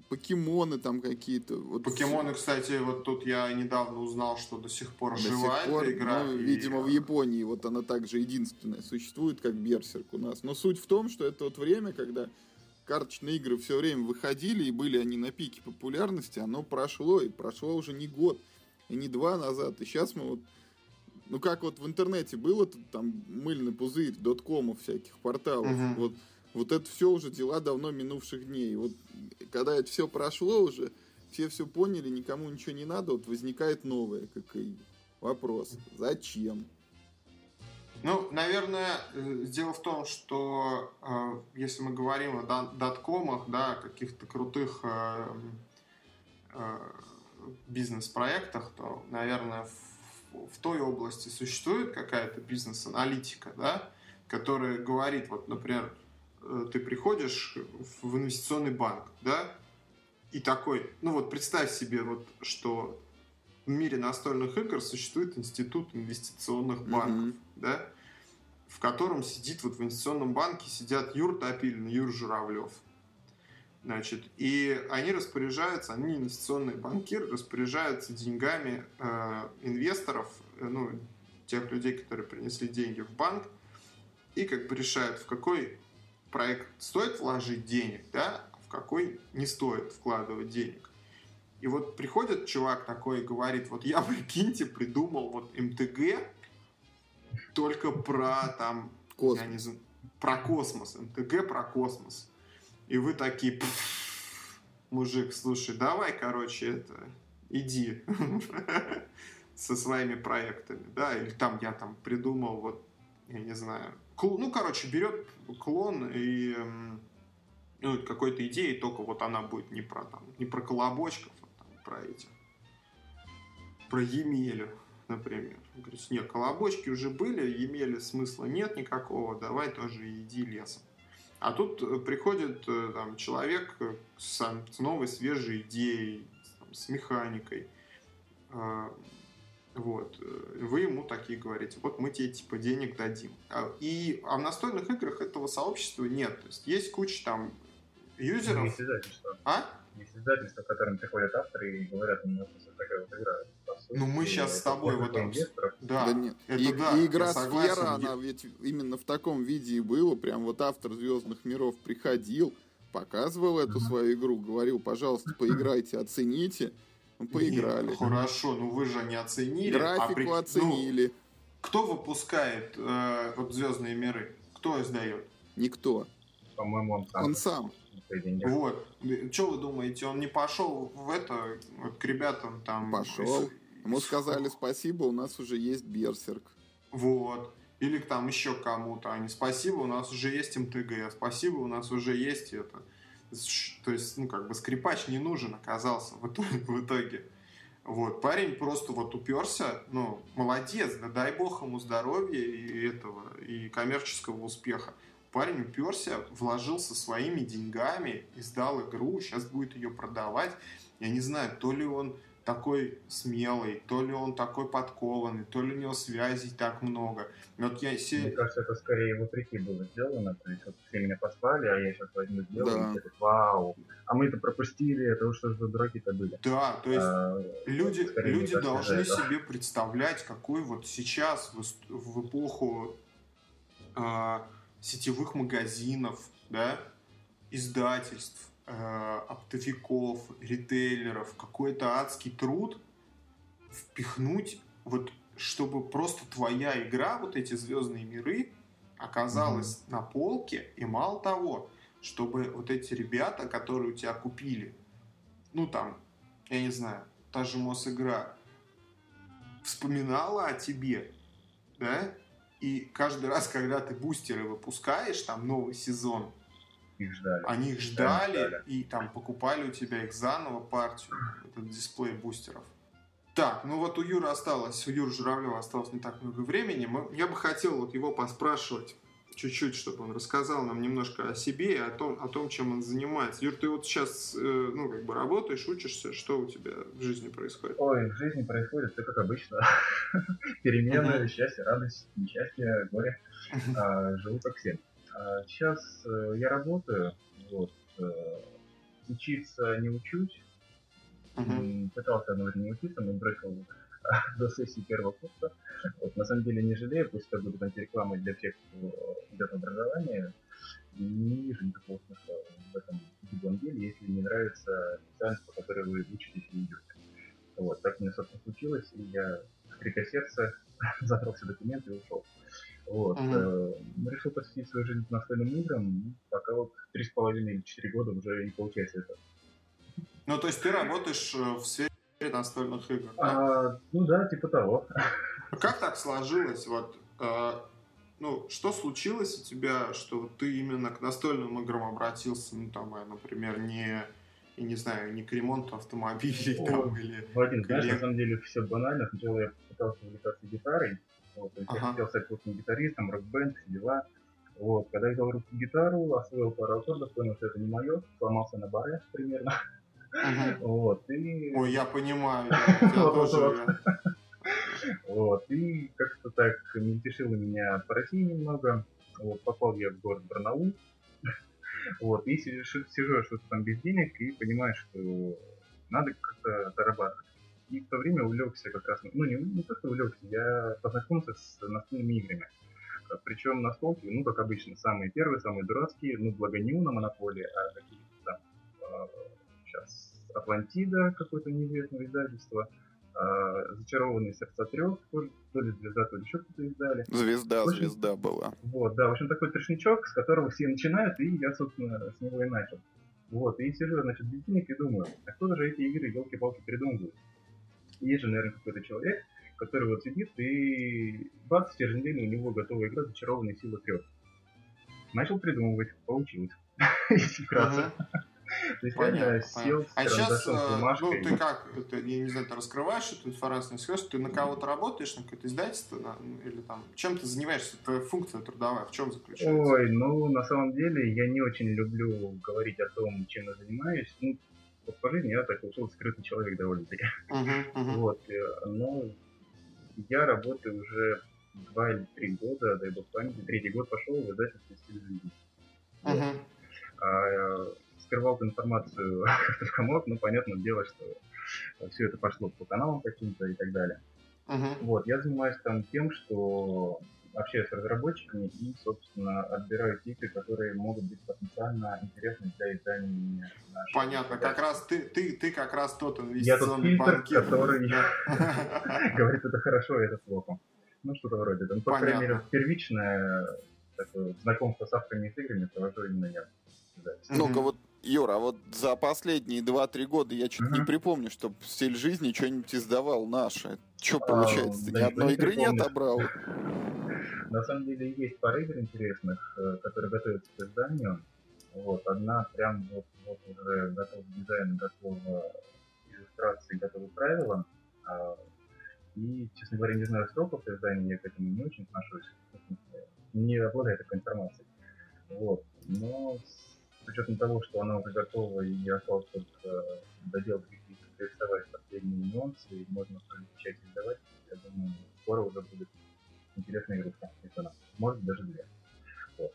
покемоны там какие-то. Вот покемоны, кстати, вот тут я недавно узнал, что до сих пор до жива сих пор, эта игра. Ну, и... Видимо, в Японии вот она также единственная существует, как Берсерк у нас. Но суть в том, что это вот время, когда карточные игры все время выходили, и были они на пике популярности, оно прошло, и прошло уже не год, и не два назад. И сейчас мы вот ну, как вот в интернете было, там мыльный пузырь, доткомов всяких порталов. Угу. Вот вот это все уже дела давно минувших дней. Вот когда это все прошло уже, все все поняли, никому ничего не надо, вот возникает новое, как и вопрос. Зачем? Ну, наверное, э, дело в том, что э, если мы говорим о доткомах, да, каких-то крутых э, э, бизнес-проектах, то, наверное, в, той области существует какая-то бизнес-аналитика, да, которая говорит, вот, например, Э, ты приходишь в инвестиционный банк, да, и такой, ну вот представь себе, вот, что в мире настольных игр существует институт инвестиционных банков, mm-hmm. да, в котором сидит вот в инвестиционном банке сидят Юр Топилин, Юр Журавлев. Значит, и они распоряжаются, они инвестиционные банкиры, распоряжаются деньгами э, инвесторов, э, ну, тех людей, которые принесли деньги в банк, и как бы решают, в какой проект стоит вложить денег, да, а в какой не стоит вкладывать денег. И вот приходит чувак такой и говорит, вот я, прикиньте, придумал вот МТГ только про там, космос. я не знаю, про космос, МТГ про космос. И вы такие, мужик, слушай, давай, короче, это, иди со своими проектами, да, или там я там придумал вот, я не знаю, ну, короче, берет клон и ну, какой-то идеи, только вот она будет не про, там, не про колобочков, а там, про эти, про Емелю, например. Он говорит, нет, колобочки уже были, Емели смысла нет никакого, давай тоже иди лесом. А тут э, приходит э, там, человек э, с, с новой свежей идеей, там, с механикой, вот. Э, вы ему такие говорите, вот мы тебе типа денег дадим. А, и а в настольных играх этого сообщества нет. То есть есть куча там юзеров. Издательства. А? Есть издательства, к которым приходят авторы и говорят, у нас такая вот игра. Ну мы сейчас с тобой в этом... Да, да нет. Это и, да, и игра Сфера, она ведь именно в таком виде и была. Прям вот автор Звездных миров приходил, показывал эту свою игру, говорил, пожалуйста, поиграйте, оцените. Мы поиграли. Нет, хорошо, ну вы же не оценили. Графику а при... оценили. Ну, кто выпускает э, вот Звездные миры? Кто издает? Никто. По-моему, он сам. Он сам. Вот. Что вы думаете, он не пошел в это, вот к ребятам там? Пошел. Ему сказали спасибо, у нас уже есть Берсерк. Вот. Или там еще кому-то. Они спасибо, у нас уже есть МТГ, спасибо, у нас уже есть это. То есть, ну, как бы скрипач не нужен оказался в итоге. В итоге. Вот, парень просто вот уперся, ну, молодец, да дай бог ему здоровья и этого, и коммерческого успеха. Парень уперся, вложился своими деньгами, издал игру, сейчас будет ее продавать. Я не знаю, то ли он такой смелый, то ли он такой подкованный, то ли у него связей так много. Вот я се... Мне кажется, это скорее вопреки было сделано. То есть вот все меня послали, а я сейчас возьму сделаю, да. и вау. А мы это пропустили, это что за дураки-то были. Да, то есть а, люди, люди должны это. себе представлять, какой вот сейчас в, в эпоху э, сетевых магазинов, да, издательств, оптовиков, ритейлеров, какой-то адский труд впихнуть, вот чтобы просто твоя игра, вот эти звездные миры, оказалась mm-hmm. на полке, и мало того, чтобы вот эти ребята, которые у тебя купили, ну там, я не знаю, та же Мосигра, вспоминала о тебе, да, и каждый раз, когда ты бустеры выпускаешь, там новый сезон, их ждали. Они их ждали, да, ждали. и там покупали у тебя их заново партию, этот дисплей бустеров. Так, ну вот у Юры осталось, у Юры Журавлева осталось не так много времени. Мы, я бы хотел вот его поспрашивать чуть-чуть, чтобы он рассказал нам немножко о себе и о том, о том, чем он занимается. Юр, ты вот сейчас, э, ну, как бы работаешь, учишься, что у тебя в жизни происходит? Ой, в жизни происходит все как обычно. Перемены, счастье, радость, несчастье, горе. А, живу как все. А, сейчас э, я работаю, вот, э, учиться не учусь, пытался одно время учиться, но бросил до сессии первого курса. Вот, на самом деле не жалею, пусть это будет антирекламой для всех, кто идет в образование. Не вижу никакого смысла в этом любом деле, если не нравится специальность, по которой вы учитесь и идете. Вот, так мне, собственно, случилось, и я с крика сердца забрал все документы и ушел. Вот. Uh-huh. Э, решил посвятить свою жизнь настольным играм, пока вот три с половиной или четыре года уже не получается это. Ну, то есть ты работаешь э, в сфере настольных игр, да? А, ну да, типа того. А как так сложилось? Вот, э, ну, что случилось у тебя, что ты именно к настольным играм обратился, ну, там, э, например, не, я не знаю, не к ремонту автомобилей, О, там, или... Вадим, знаешь, на самом деле все банально. Сначала я пытался увлекаться гитарой, вот, то есть ага. я хотел стать крупным гитаристом, рок-бенд, все дела. Вот, когда я взял руку гитару, освоил пару аккордов, понял, что это не мое, сломался на баре примерно. Вот, и... Ой, я понимаю, я тоже... Вот, и как-то так мельтешило меня по России немного. Вот, попал я в город Барнаул. Вот, и сижу, сижу что-то там без денег и понимаю, что надо как-то зарабатывать. И в то время увлекся как раз, ну не, не то, что увлекся, я познакомился с настольными играми. Причем настолки, ну как обычно, самые первые, самые дурацкие, ну благо не на монополии, а какие-то там а, сейчас Атлантида, какое-то неизвестное издательство, а, Зачарованные сердца трех, то ли, то ли звезда, то ли еще кто-то издали. Звезда, общем, звезда была. Вот, да, в общем, такой трешничок, с которого все начинают, и я, собственно, с него и начал. Вот, и сижу, значит, без денег и думаю, а кто же эти игры, елки-палки, придумывает? Есть же, наверное, какой-то человек, который вот сидит, и бац, через неделю у него готова игра «Зачарованные силы трех». Начал придумывать, получилось, если вкратце. То есть понятно, сел А сейчас, э, ну, ты как, ты, я не знаю, ты раскрываешь эту информацию, не скажешь, ты на кого-то работаешь, на какое-то издательство, на, или там, чем ты занимаешься, твоя функция трудовая, в чем заключается? Ой, ну, на самом деле, я не очень люблю говорить о том, чем я занимаюсь, ну, вот по жизни я так получился скрытый человек довольно-таки. Uh-huh, uh-huh. Вот, э, но я работаю уже два или три года, дай бог памяти, третий год пошел в издательстве «Стиль жизни». Uh-huh. Вот. А, скрывал эту информацию только мог, ну, понятное дело, что все это пошло по каналам каким-то и так далее. Uh-huh. Вот, я занимаюсь там тем, что общаюсь с разработчиками и, собственно, отбираю игры, которые могут быть потенциально интересны для издания нашего. Понятно, как раз ты, ты, ты как раз тот инвестиционный Я тот фильтр, банкир. который говорит, это хорошо, это плохо. Ну, что-то вроде. Ну, по крайней мере, первичное такое знакомство с авторами и с играми провожу именно я. Ну-ка, вот Юра, а вот за последние 2-3 года я что-то uh-huh. не припомню, чтобы стиль жизни что-нибудь издавал наше. Что получается? Ни одной игры не отобрал? На самом деле есть пара игр интересных, э, которые готовятся к изданию. Вот, одна прям вот, вот уже готов дизайн, готова иллюстрации, готовы правила. А, и, честно говоря, не знаю сроков издания, я к этому не очень отношусь. Не обладаю такой информацией. Вот. Но с учетом того, что она уже готова и осталось только доделать какие-то дорисовать последние нюансы, и можно уже начать издавать, я думаю, скоро уже будет интересная игрушка, если она. Может, даже две. Вот.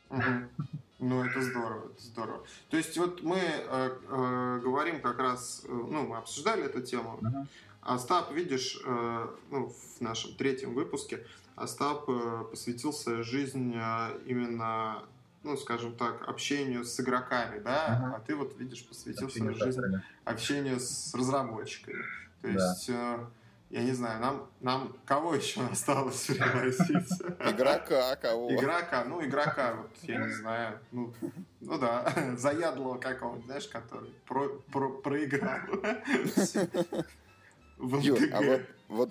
Ну, это здорово, это здорово. То есть, вот мы э, э, говорим как раз, э, ну, мы обсуждали эту тему. Uh-huh. Остап, видишь, э, ну, в нашем третьем выпуске Остап э, посвятил жизнь э, именно ну, скажем так, общению с игроками, да, uh-huh. а ты вот, видишь, посвятил свою жизнь общению с разработчиками. То есть, да. э, я не знаю, нам, нам кого еще осталось пригласить? Игрока кого? Игрока, ну, игрока, вот, я не знаю, ну, ну да, заядлого какого-нибудь, знаешь, который про, про, проиграл. Юр, а вот, вот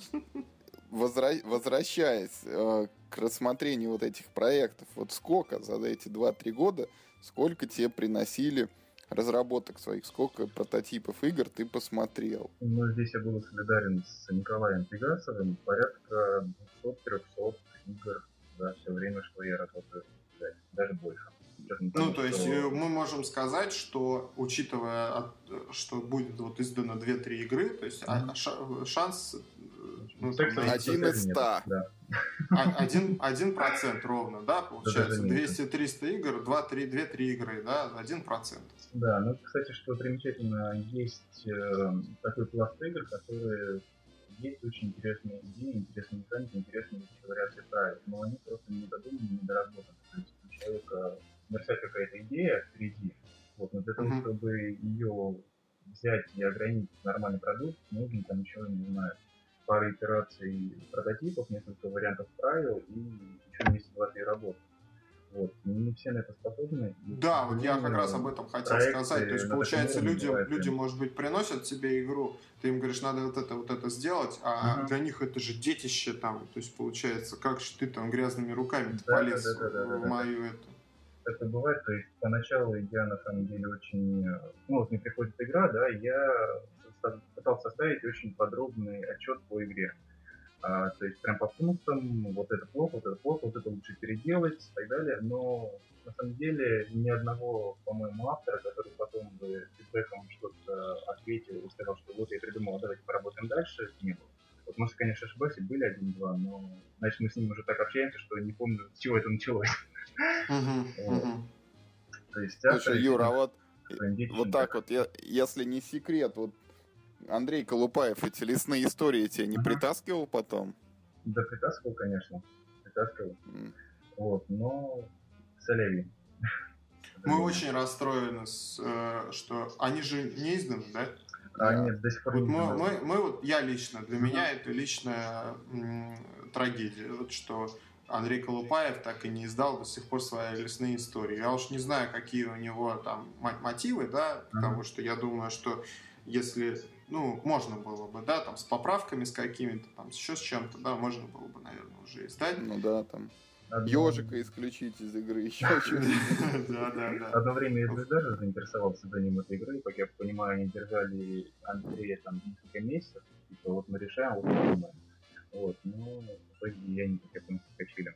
возра- возвращаясь э, к рассмотрению вот этих проектов, вот сколько за эти 2-3 года, сколько тебе приносили разработок своих, сколько прототипов игр ты посмотрел? Ну, здесь я буду солидарен с Николаем Пегасовым. Порядка 200-300 игр за все время, что я работаю, даже больше. Ну, то есть что... мы можем сказать, что, учитывая, что будет вот издано 2-3 игры, то есть mm-hmm. шанс ну, один из ста. А, один, один процент ровно, да, получается? 200-300 игр, 2-3 игры, да, один процент. Да, ну, кстати, что примечательно, есть э, такой пласт игр, которые есть очень интересные идеи, интересные механики, интересные вариации правил, но они просто не додуманы, не доработаны. То есть у человека мерцает какая-то идея впереди, вот, но для того, uh-huh. чтобы ее взять и ограничить нормальный продукт, нужно там еще, не знаю, пара итераций прототипов, несколько вариантов правил и еще месяц два-три работы. Вот. Не все на это способны. Да, вот я как раз об этом хотел сказать. То есть, получается, люди, люди, может быть, приносят тебе игру, ты им говоришь, надо вот это, вот это сделать, а uh-huh. для них это же детище там. То есть, получается, как же ты там грязными руками да, полез да, да, да, да, в мою да. эту это бывает, то есть поначалу я на самом деле очень, ну вот мне приходит игра, да, я пытался составить очень подробный отчет по игре. А, то есть прям по пунктам, вот это плохо, вот это плохо, вот это лучше переделать и так далее. Но на самом деле ни одного, по-моему, автора, который потом бы фидбэком что-то ответил и сказал, что вот я придумал, давайте поработаем дальше, не было. Вот, может, конечно, ошибаюсь, были один-два, но значит мы с ним уже так общаемся, что не помню, с чего это началось. То есть, Слушай, Юра, а вот вот так вот, если не секрет, вот Андрей Колупаев эти лесные истории тебе не притаскивал потом? Да, притаскивал, конечно. Притаскивал. Mm. Вот, но солей. Мы очень расстроены, с, э, что они же не изданы, да? А, нет, до сих пор вот не мы, мы, мы, вот, я лично, для mm-hmm. меня это личная м, трагедия, вот, что Андрей Колупаев так и не издал до сих пор свои лесные истории. Я уж не знаю, какие у него там мотивы, да, mm-hmm. потому что я думаю, что если ну, можно было бы, да, там, с поправками с какими-то, там, еще с чем-то, да, можно было бы, наверное, уже издать. Ну да, там, ежика исключить из игры, еще что-то. Да, да, да. Одно время я даже заинтересовался за ним этой игры, как я понимаю, они держали Андрея там несколько месяцев, типа, вот мы решаем, вот мы думаем. Вот, но в итоге я не так я соскочили.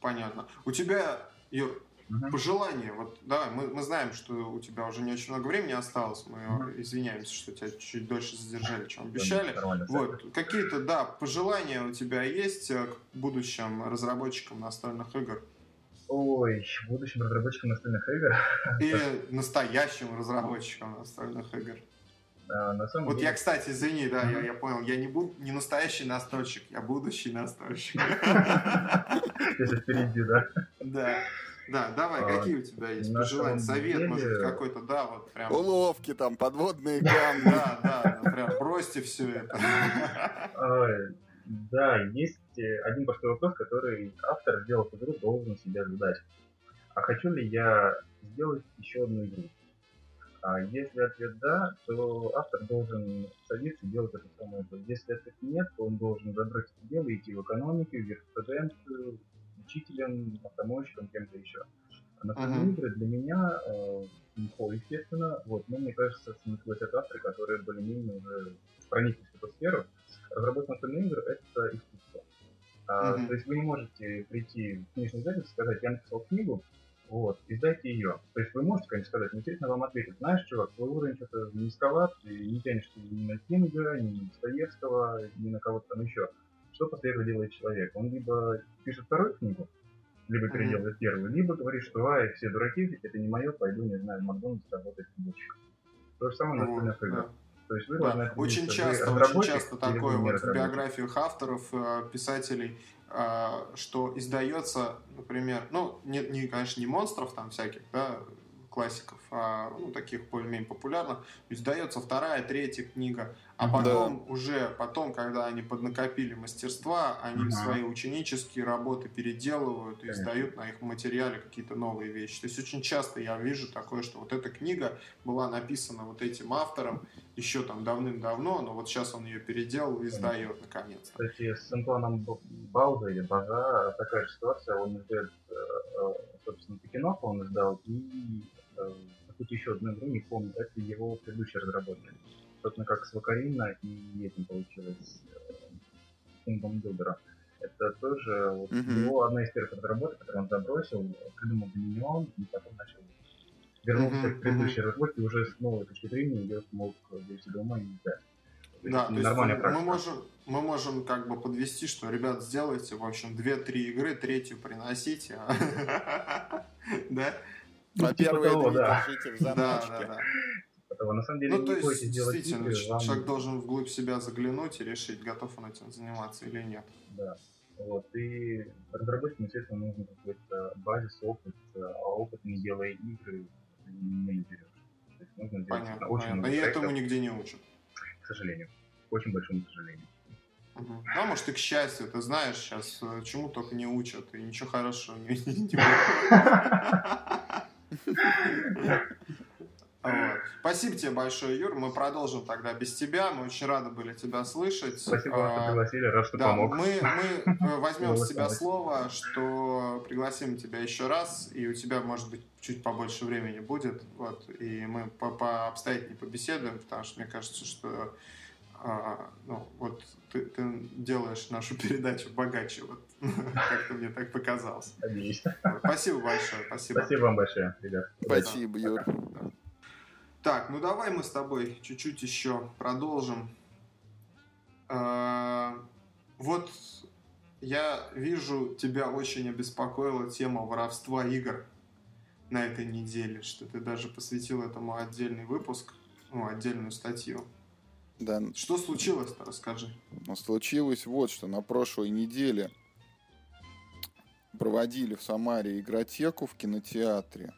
Понятно. У тебя, Юр, Угу. Пожелания. Вот, да, мы, мы знаем, что у тебя уже не очень много времени осталось. Мы угу. извиняемся, что тебя чуть дольше задержали, чем обещали. Вот, какие-то, да, пожелания у тебя есть к будущим разработчикам настольных игр? Ой, будущим разработчикам настольных игр. Или настоящим разработчикам настольных игр. Да, на самом вот деле... я, кстати, извини, да, я, я понял, я не буду не настоящий настольщик, я будущий настольщик. Это впереди, да? Да. Да, давай, а, какие у тебя есть пожелания? Совет, деле... может, какой-то, да, вот прям. Уловки там, подводные камни. Да, да, ну, прям бросьте все это. Да, есть э, один простой вопрос, который автор, сделав игру, должен себе задать. А хочу ли я сделать еще одну игру? А если ответ да, то автор должен садиться и делать это самое. Если ответ нет, то он должен забрать это дело, идти в экономику, в юриспруденцию, учителем, автомойщиком, кем-то еще. А uh-huh. игры для меня, э, Михо, естественно, вот, но мне кажется, смыслось от авторы, которые более-менее уже прониклись в эту сферу. Разработка настольных игр — это искусство. А, uh-huh. То есть вы не можете прийти в книжный издательство и сказать, я написал книгу, вот, издайте ее. То есть вы можете, конечно, сказать, но, естественно, вам ответят, знаешь, чувак, твой уровень что-то низковат, и не тянешь ты ни на Кинга, ни на Достоевского, ни на кого-то там еще что после этого делает человек? Он либо пишет вторую книгу, либо переделывает mm-hmm. первую, либо говорит, что ай, все дураки, это не мое, пойду, не знаю, в Макдональдс работать художником. То же самое на остальных. Да. То есть вы да. очень часто, очень часто такое вот в биографиях авторов, э, писателей, э, что издается, например, ну, не, не, конечно, не монстров там всяких, да, классиков, а, ну, таких более-менее популярных, издается вторая, третья книга, а потом да. уже, потом, когда они поднакопили мастерства, они угу. свои ученические работы переделывают и издают на их материале какие-то новые вещи. То есть очень часто я вижу такое, что вот эта книга была написана вот этим автором, еще там давным-давно, но вот сейчас он ее переделал и сдает наконец-то. Кстати, с Антуаном Бауза или База такая же ситуация, он издает, э, э, собственно, Пекинов он издал, и какую-то еще одну игру, не помню, это его предыдущий разработчик. Собственно, как с Вакарина и этим получилось Kingdom Builder. Это тоже вот, mm-hmm. его одна из первых разработок, которую он забросил, придумал Dominion и потом начал вернулся mm-hmm. к предыдущей разработке уже с новой точки зрения, ее смог без дома и да. Да, то есть мы можем, мы можем как бы подвести, что, ребят, сделайте, в общем, две-три игры, третью приносите. Да? А первые две держите в заначке. Да, да, да. На самом деле, ну, то есть, действительно, человек должен вглубь себя заглянуть и решить, готов он этим заниматься или нет. Да. Вот, и разработчикам, естественно, нужен какой-то базис, опыт, а опыт не делая игры, не наберешь. То есть нужно делать понятно, очень понятно. И этому нигде не учат. К сожалению. К очень большому сожалению. Угу. Ну, может, и к счастью, ты знаешь, сейчас э, чему только не учат, и ничего хорошего не, не, не Вот. Спасибо тебе большое, Юр. Мы продолжим тогда без тебя. Мы очень рады были тебя слышать. Спасибо, что а, пригласили. Рад, что да, помог. Мы, мы э, возьмем с тебя слово, что пригласим тебя еще раз, и у тебя, может быть, чуть побольше времени будет. Вот, и мы по, по обстоятельнее побеседуем, потому что мне кажется, что а, ну, вот ты, ты делаешь нашу передачу богаче. Вот как-то мне так показалось. Надеюсь. Спасибо большое. Спасибо. Спасибо вам большое, ребят. Спасибо, Юр. Так, ну давай мы с тобой чуть-чуть еще продолжим. А, вот я вижу, тебя очень обеспокоила тема воровства игр на этой неделе, что ты даже посвятил этому отдельный выпуск, ну, отдельную статью. Да. Что случилось-то, расскажи. Ну, случилось вот что. На прошлой неделе проводили в Самаре игротеку в кинотеатре.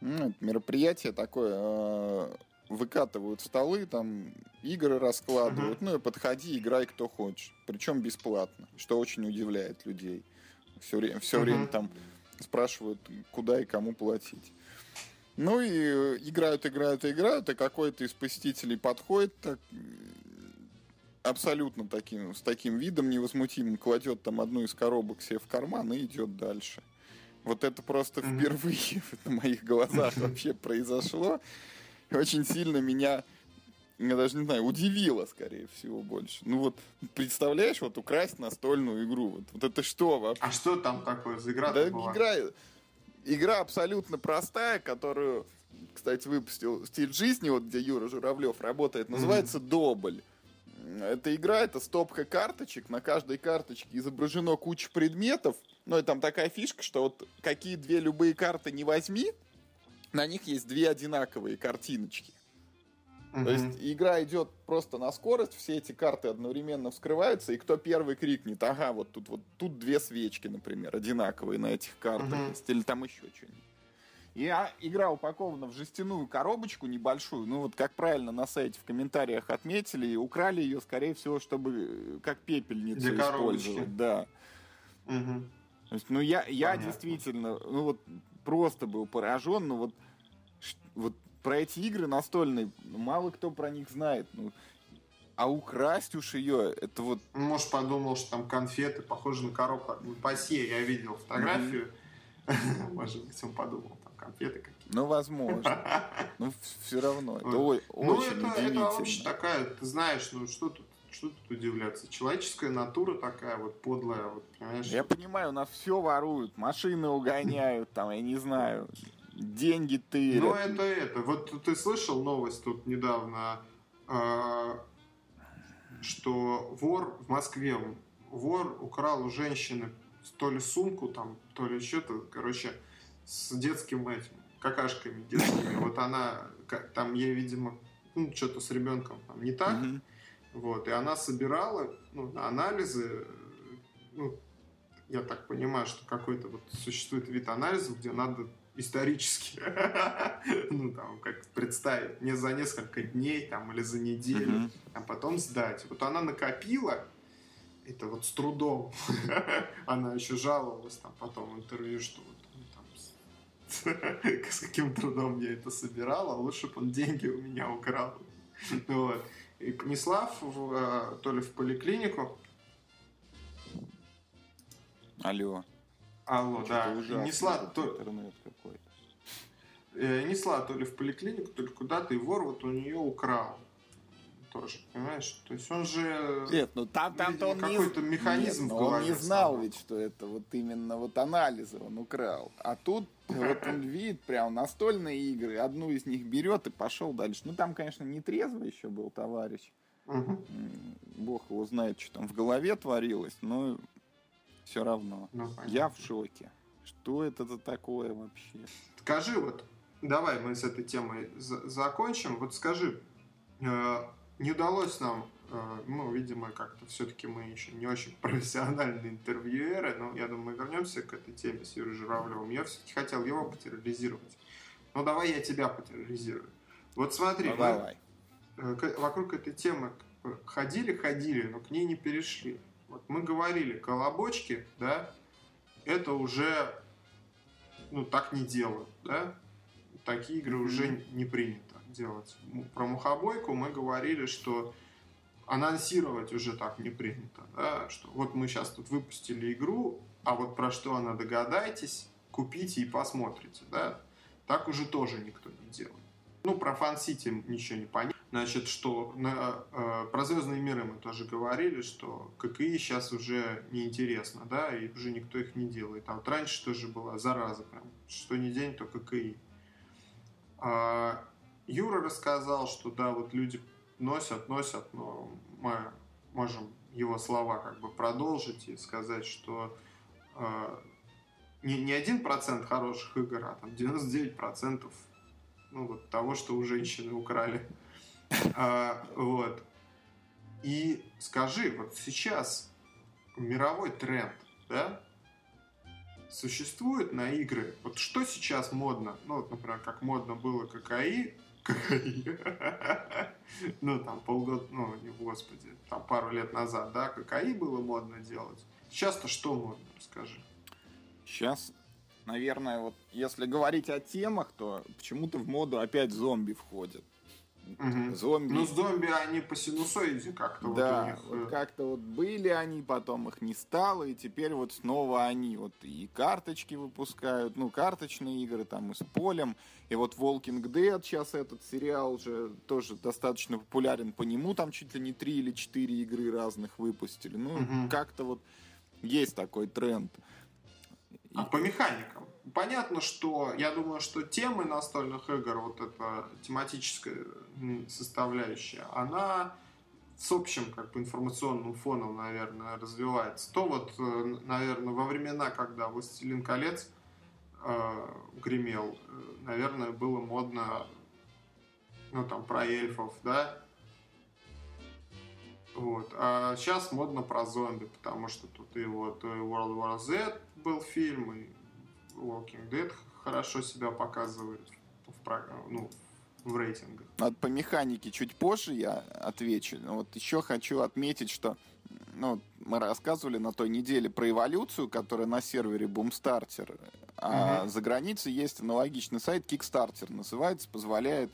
Ну, мероприятие такое, э, выкатывают столы, там игры раскладывают, uh-huh. ну и подходи, играй кто хочешь. Причем бесплатно, что очень удивляет людей. Все время, все uh-huh. время там спрашивают, куда и кому платить. Ну и играют, играют, играют, и какой-то из посетителей подходит так, абсолютно таким, с таким видом невозмутимым, кладет там одну из коробок себе в карман и идет дальше. Вот это просто впервые на моих глазах вообще произошло. Очень сильно меня, я даже не знаю, удивило, скорее всего, больше. Ну вот, представляешь, вот украсть настольную игру. Вот, вот это что вообще? А что там такое за игра Да была? игра, игра абсолютно простая, которую, кстати, выпустил Стиль жизни, вот где Юра Журавлев работает, называется mm-hmm. Добль. Эта игра, это стопка карточек, на каждой карточке изображено куча предметов, ну, и там такая фишка, что вот какие две любые карты не возьми, на них есть две одинаковые картиночки. Uh-huh. То есть игра идет просто на скорость, все эти карты одновременно вскрываются, и кто первый крикнет, ага, вот тут вот тут две свечки, например, одинаковые на этих картах uh-huh. есть, или там еще что-нибудь. А, игра упакована в жестяную коробочку небольшую. Ну вот как правильно на сайте в комментариях отметили, и украли ее, скорее всего, чтобы э, как пепельницу Для использовать. Коробочки. Да. Угу. То есть, ну, я, я действительно, ну, вот, просто был поражен, ну, вот, вот про эти игры настольные, мало кто про них знает, ну, а украсть уж ее, это вот... Ну, может, подумал, что там конфеты, похожи на коробку. Ну, пасе я видел фотографию. Может быть, он подумал, конфеты какие-то. Ну, возможно. Ну, все равно. Это ну, очень удивительно. Это вообще такая, ты знаешь, ну, что тут что тут удивляться? Человеческая натура такая вот подлая, вот, понимаешь? Я понимаю, у нас все воруют, машины угоняют, там, я не знаю, деньги ты. Ну, это это. Вот ты слышал новость тут недавно, э, что вор в Москве, вор украл у женщины то ли сумку, там, то ли что-то, короче, с детским этим, какашками детскими. Вот она, там ей, видимо, ну, что-то с ребенком там не так. Вот, и она собирала ну, анализы, ну, я так понимаю, что какой-то вот существует вид анализов, где надо исторически, ну, там, как представить, не за несколько дней, там, или за неделю, а потом сдать. Вот она накопила, это вот с трудом, она еще жаловалась там потом в интервью, что с, каким трудом я это собирала, лучше бы он деньги у меня украл. Вот. И Книслав в, э, то ли в поликлинику. Алло. Алло, да. Несла то, интернет какой-то. э, несла то ли в поликлинику, то ли куда-то, и вор вот у нее украл. Тоже, понимаешь? То есть он же... Нет, ну там, там-то он не... какой-то механизм Нет, в ну он голове не знал ведь, что это вот именно вот анализы он украл. А тут вот он видит прям настольные игры, одну из них берет и пошел дальше. Ну там, конечно, не трезво еще был товарищ. М, Бог его знает, что там в голове творилось, но все равно. Ну, понятно. Я в шоке. Что это за такое вообще? Скажи вот, давай мы с этой темой за- закончим. Вот скажи, э, не удалось нам, э, ну, видимо, как-то все-таки мы еще не очень профессиональные интервьюеры, но я думаю, мы вернемся к этой теме с Юрой Журавлевым. Я все-таки хотел его потерроризировать. Ну, давай я тебя потерроризирую. Вот смотри, Ну, давай. э, вокруг этой темы ходили-ходили, но к ней не перешли. Вот мы говорили, колобочки, да, это уже, ну, так не делают, да, такие игры уже не принято делать. Про мухобойку мы говорили, что анонсировать уже так не принято, да, что вот мы сейчас тут выпустили игру, а вот про что она догадайтесь, купите и посмотрите, да, так уже тоже никто не делает. Ну, про Фан-Сити ничего не понятно. Значит, что на, э, про Звездные миры мы тоже говорили, что ККИ сейчас уже неинтересно, да, и уже никто их не делает. А вот раньше тоже была зараза, прям, что ни день, то ККИ. А Юра рассказал, что да, вот люди носят, носят, но мы можем его слова как бы продолжить и сказать, что э, не, не один процент хороших игр, а там 99 процентов ну, вот того, что у женщины украли. А, вот. И скажи, вот сейчас мировой тренд, да, существует на игры, вот что сейчас модно, ну, вот, например, как модно было ККИ, ну, там, полгода, ну, не господи, там, пару лет назад, да, ККИ было модно делать. Сейчас-то что модно, расскажи. Сейчас, наверное, вот если говорить о темах, то почему-то в моду опять зомби входят. Мгм. Зомби. Ну, зомби, они по синусоиде как-то да, вот у них... вот э, как-то вот были они, потом их не стало, и теперь вот снова они вот и карточки выпускают, ну, карточные игры там и с полем, и вот Walking Dead сейчас этот сериал же тоже достаточно популярен, по нему там чуть ли не три или четыре игры разных выпустили, ну, Мгм. как-то вот есть такой тренд. А по механикам. Понятно, что я думаю, что темы настольных игр, вот эта тематическая составляющая, она с общим как бы информационным фоном, наверное, развивается. То вот, э, наверное, во времена, когда «Властелин колец» э, гремел, э, наверное, было модно, ну, там, про эльфов, да, вот. А сейчас модно про зомби, потому что тут и вот и World War Z был фильм, и Walking Dead хорошо себя показывает в, ну, в рейтингах. Вот по механике чуть позже я отвечу. Но вот еще хочу отметить, что ну, мы рассказывали на той неделе про эволюцию, которая на сервере Boomstarter. А Мгм. за границей есть аналогичный сайт Kickstarter, называется, позволяет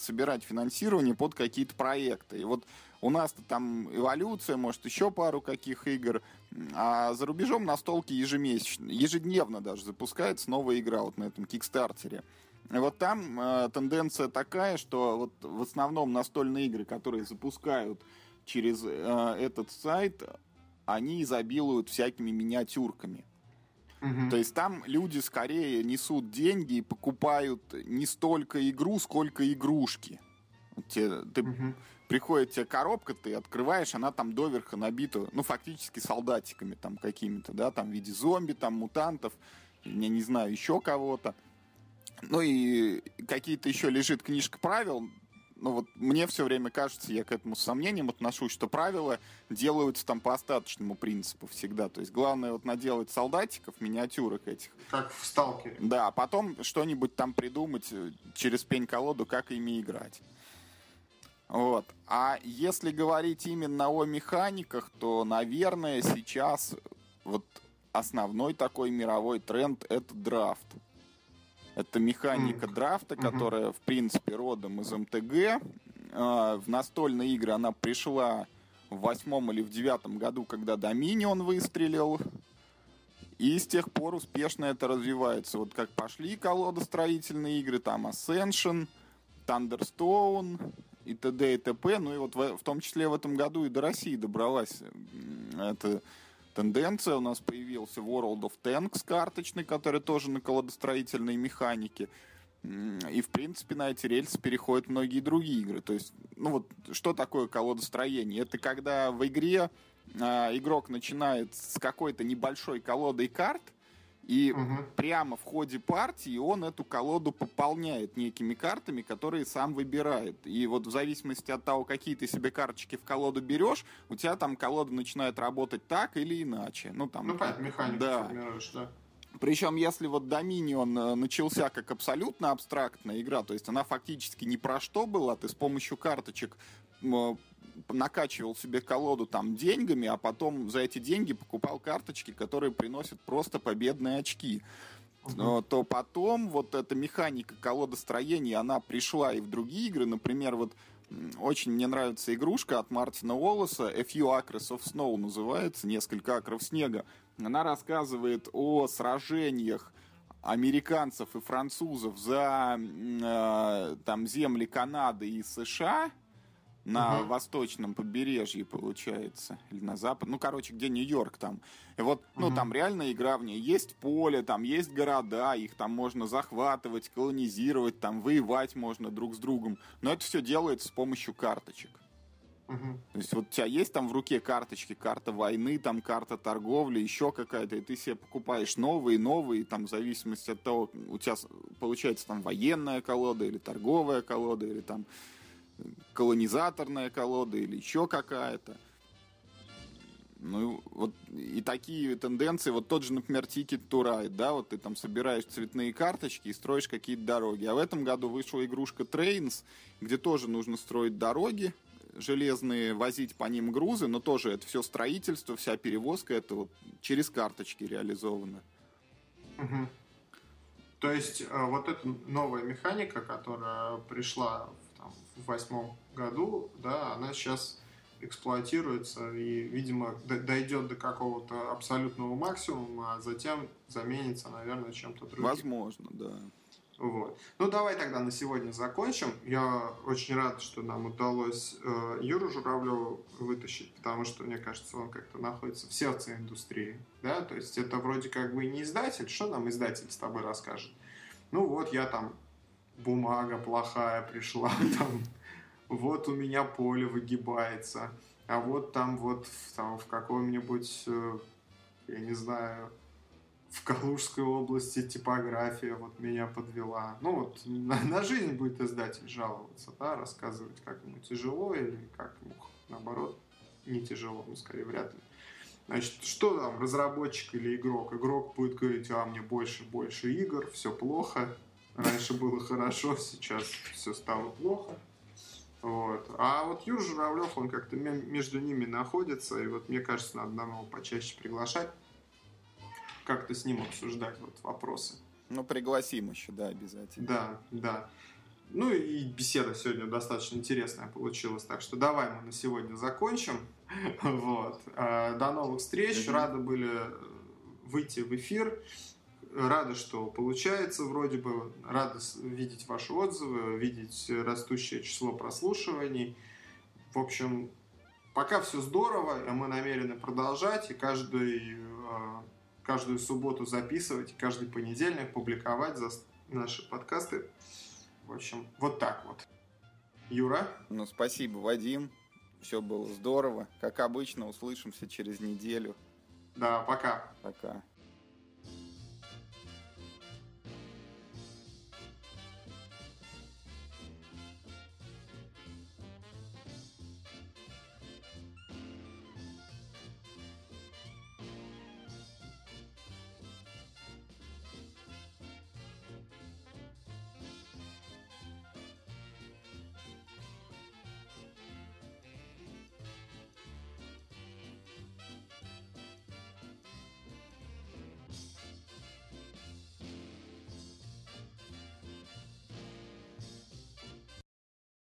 собирать финансирование под какие-то проекты. И вот у нас-то там эволюция, может, еще пару каких игр, а за рубежом настолки ежемесячно, ежедневно даже запускается новая игра вот на этом Кикстартере. И вот там э, тенденция такая, что вот в основном настольные игры, которые запускают через э, этот сайт, они изобилуют всякими миниатюрками. Мгм. То есть там люди скорее несут деньги и покупают не столько игру, сколько игрушки. Те- ты Мгм. приходит тебе коробка, ты открываешь, она там доверха набита, ну, фактически солдатиками там какими-то, да, там в виде зомби, там мутантов, я не знаю, еще кого-то. Ну и какие-то еще лежит книжка правил, ну вот мне все время кажется, я к этому с сомнением отношусь, что правила делаются там по остаточному принципу всегда. То есть главное вот наделать солдатиков, миниатюрок этих, Как в Сталкере. да, а потом что-нибудь там придумать э, через пень-колоду, как ими играть. Вот. А если говорить именно о механиках, то, наверное, сейчас вот основной такой мировой тренд — это драфт. Это механика драфта, которая, в принципе, родом из МТГ. в настольные игры она пришла в восьмом или в девятом году, когда Dominion выстрелил. И с тех пор успешно это развивается. Вот как пошли колодостроительные игры, там Ascension, Thunderstone и т.д. и т.п. Ну и вот в, в том числе в этом году и до России добралась эта тенденция. У нас появился World of Tanks карточный, который тоже на колодостроительной механике. И, в принципе, на эти рельсы переходят многие другие игры. То есть, ну вот, что такое колодостроение? Это когда в игре э, игрок начинает с какой-то небольшой колодой карт, и угу. прямо в ходе партии он эту колоду пополняет некими картами, которые сам выбирает. И вот в зависимости от того, какие ты себе карточки в колоду берешь, у тебя там колода начинает работать так или иначе. Ну, там, ну понятно, механику да. да. Причем, если вот Dominion э, начался как абсолютно абстрактная игра, то есть она фактически ни про что была, ты с помощью карточек накачивал себе колоду там деньгами, а потом за эти деньги покупал карточки, которые приносят просто победные очки. Uh-huh. то потом вот эта механика колодостроения, она пришла и в другие игры. Например, вот очень мне нравится игрушка от Мартина Уоллеса A Few Acres of Snow называется, несколько акров снега. Она рассказывает о сражениях американцев и французов за э, там земли Канады и США на угу. восточном побережье, получается, или на запад, ну, короче, где Нью-Йорк там. И вот, угу. ну, там реально игра в ней. Есть поле, там есть города, их там можно захватывать, колонизировать, там воевать можно друг с другом. Но это все делается с помощью карточек. Угу. То есть вот у тебя есть там в руке карточки, карта войны, там карта торговли, еще какая-то, и ты себе покупаешь новые, новые, там в зависимости от того, у тебя получается там военная колода или торговая колода, или там колонизаторная колода или еще какая-то. Ну, вот и такие тенденции, вот тот же, например, Ticket to Ride, да, вот ты там собираешь цветные карточки и строишь какие-то дороги. А в этом году вышла игрушка Trains, где тоже нужно строить дороги железные, возить по ним грузы, но тоже это все строительство, вся перевозка, это вот через карточки реализовано. Угу. То есть э, вот эта новая механика, которая пришла в восьмом году, да, она сейчас эксплуатируется и, видимо, дойдет до какого-то абсолютного максимума, а затем заменится, наверное, чем-то другим. Возможно, да. Вот. Ну, давай тогда на сегодня закончим. Я очень рад, что нам удалось э, Юру Журавлеву вытащить, потому что, мне кажется, он как-то находится в сердце индустрии. Да? То есть это вроде как бы не издатель. Что нам издатель с тобой расскажет? Ну вот, я там бумага плохая пришла, там, вот у меня поле выгибается, а вот там вот там, в каком-нибудь, э, я не знаю, в Калужской области типография вот меня подвела. Ну вот на, на жизнь будет издатель жаловаться, да, рассказывать, как ему тяжело или как ему наоборот не тяжело, ну скорее вряд ли. Значит, что там, разработчик или игрок? Игрок будет говорить, а мне больше, больше игр, все плохо. Раньше было хорошо, сейчас все стало плохо. Вот. А вот Юр Журавлев, он как-то между ними находится, и вот мне кажется, надо нам его почаще приглашать, как-то с ним обсуждать вот вопросы. Ну, пригласим еще, да, обязательно. Да, да. Ну и беседа сегодня достаточно интересная получилась, так что давай мы на сегодня закончим. Вот. А, до новых встреч. Рады были выйти в эфир рады, что получается вроде бы, рады видеть ваши отзывы, видеть растущее число прослушиваний. В общем, пока все здорово, мы намерены продолжать и каждый, э, каждую субботу записывать, каждый понедельник публиковать за наши подкасты. В общем, вот так вот. Юра? Ну, спасибо, Вадим. Все было здорово. Как обычно, услышимся через неделю. Да, пока. Пока.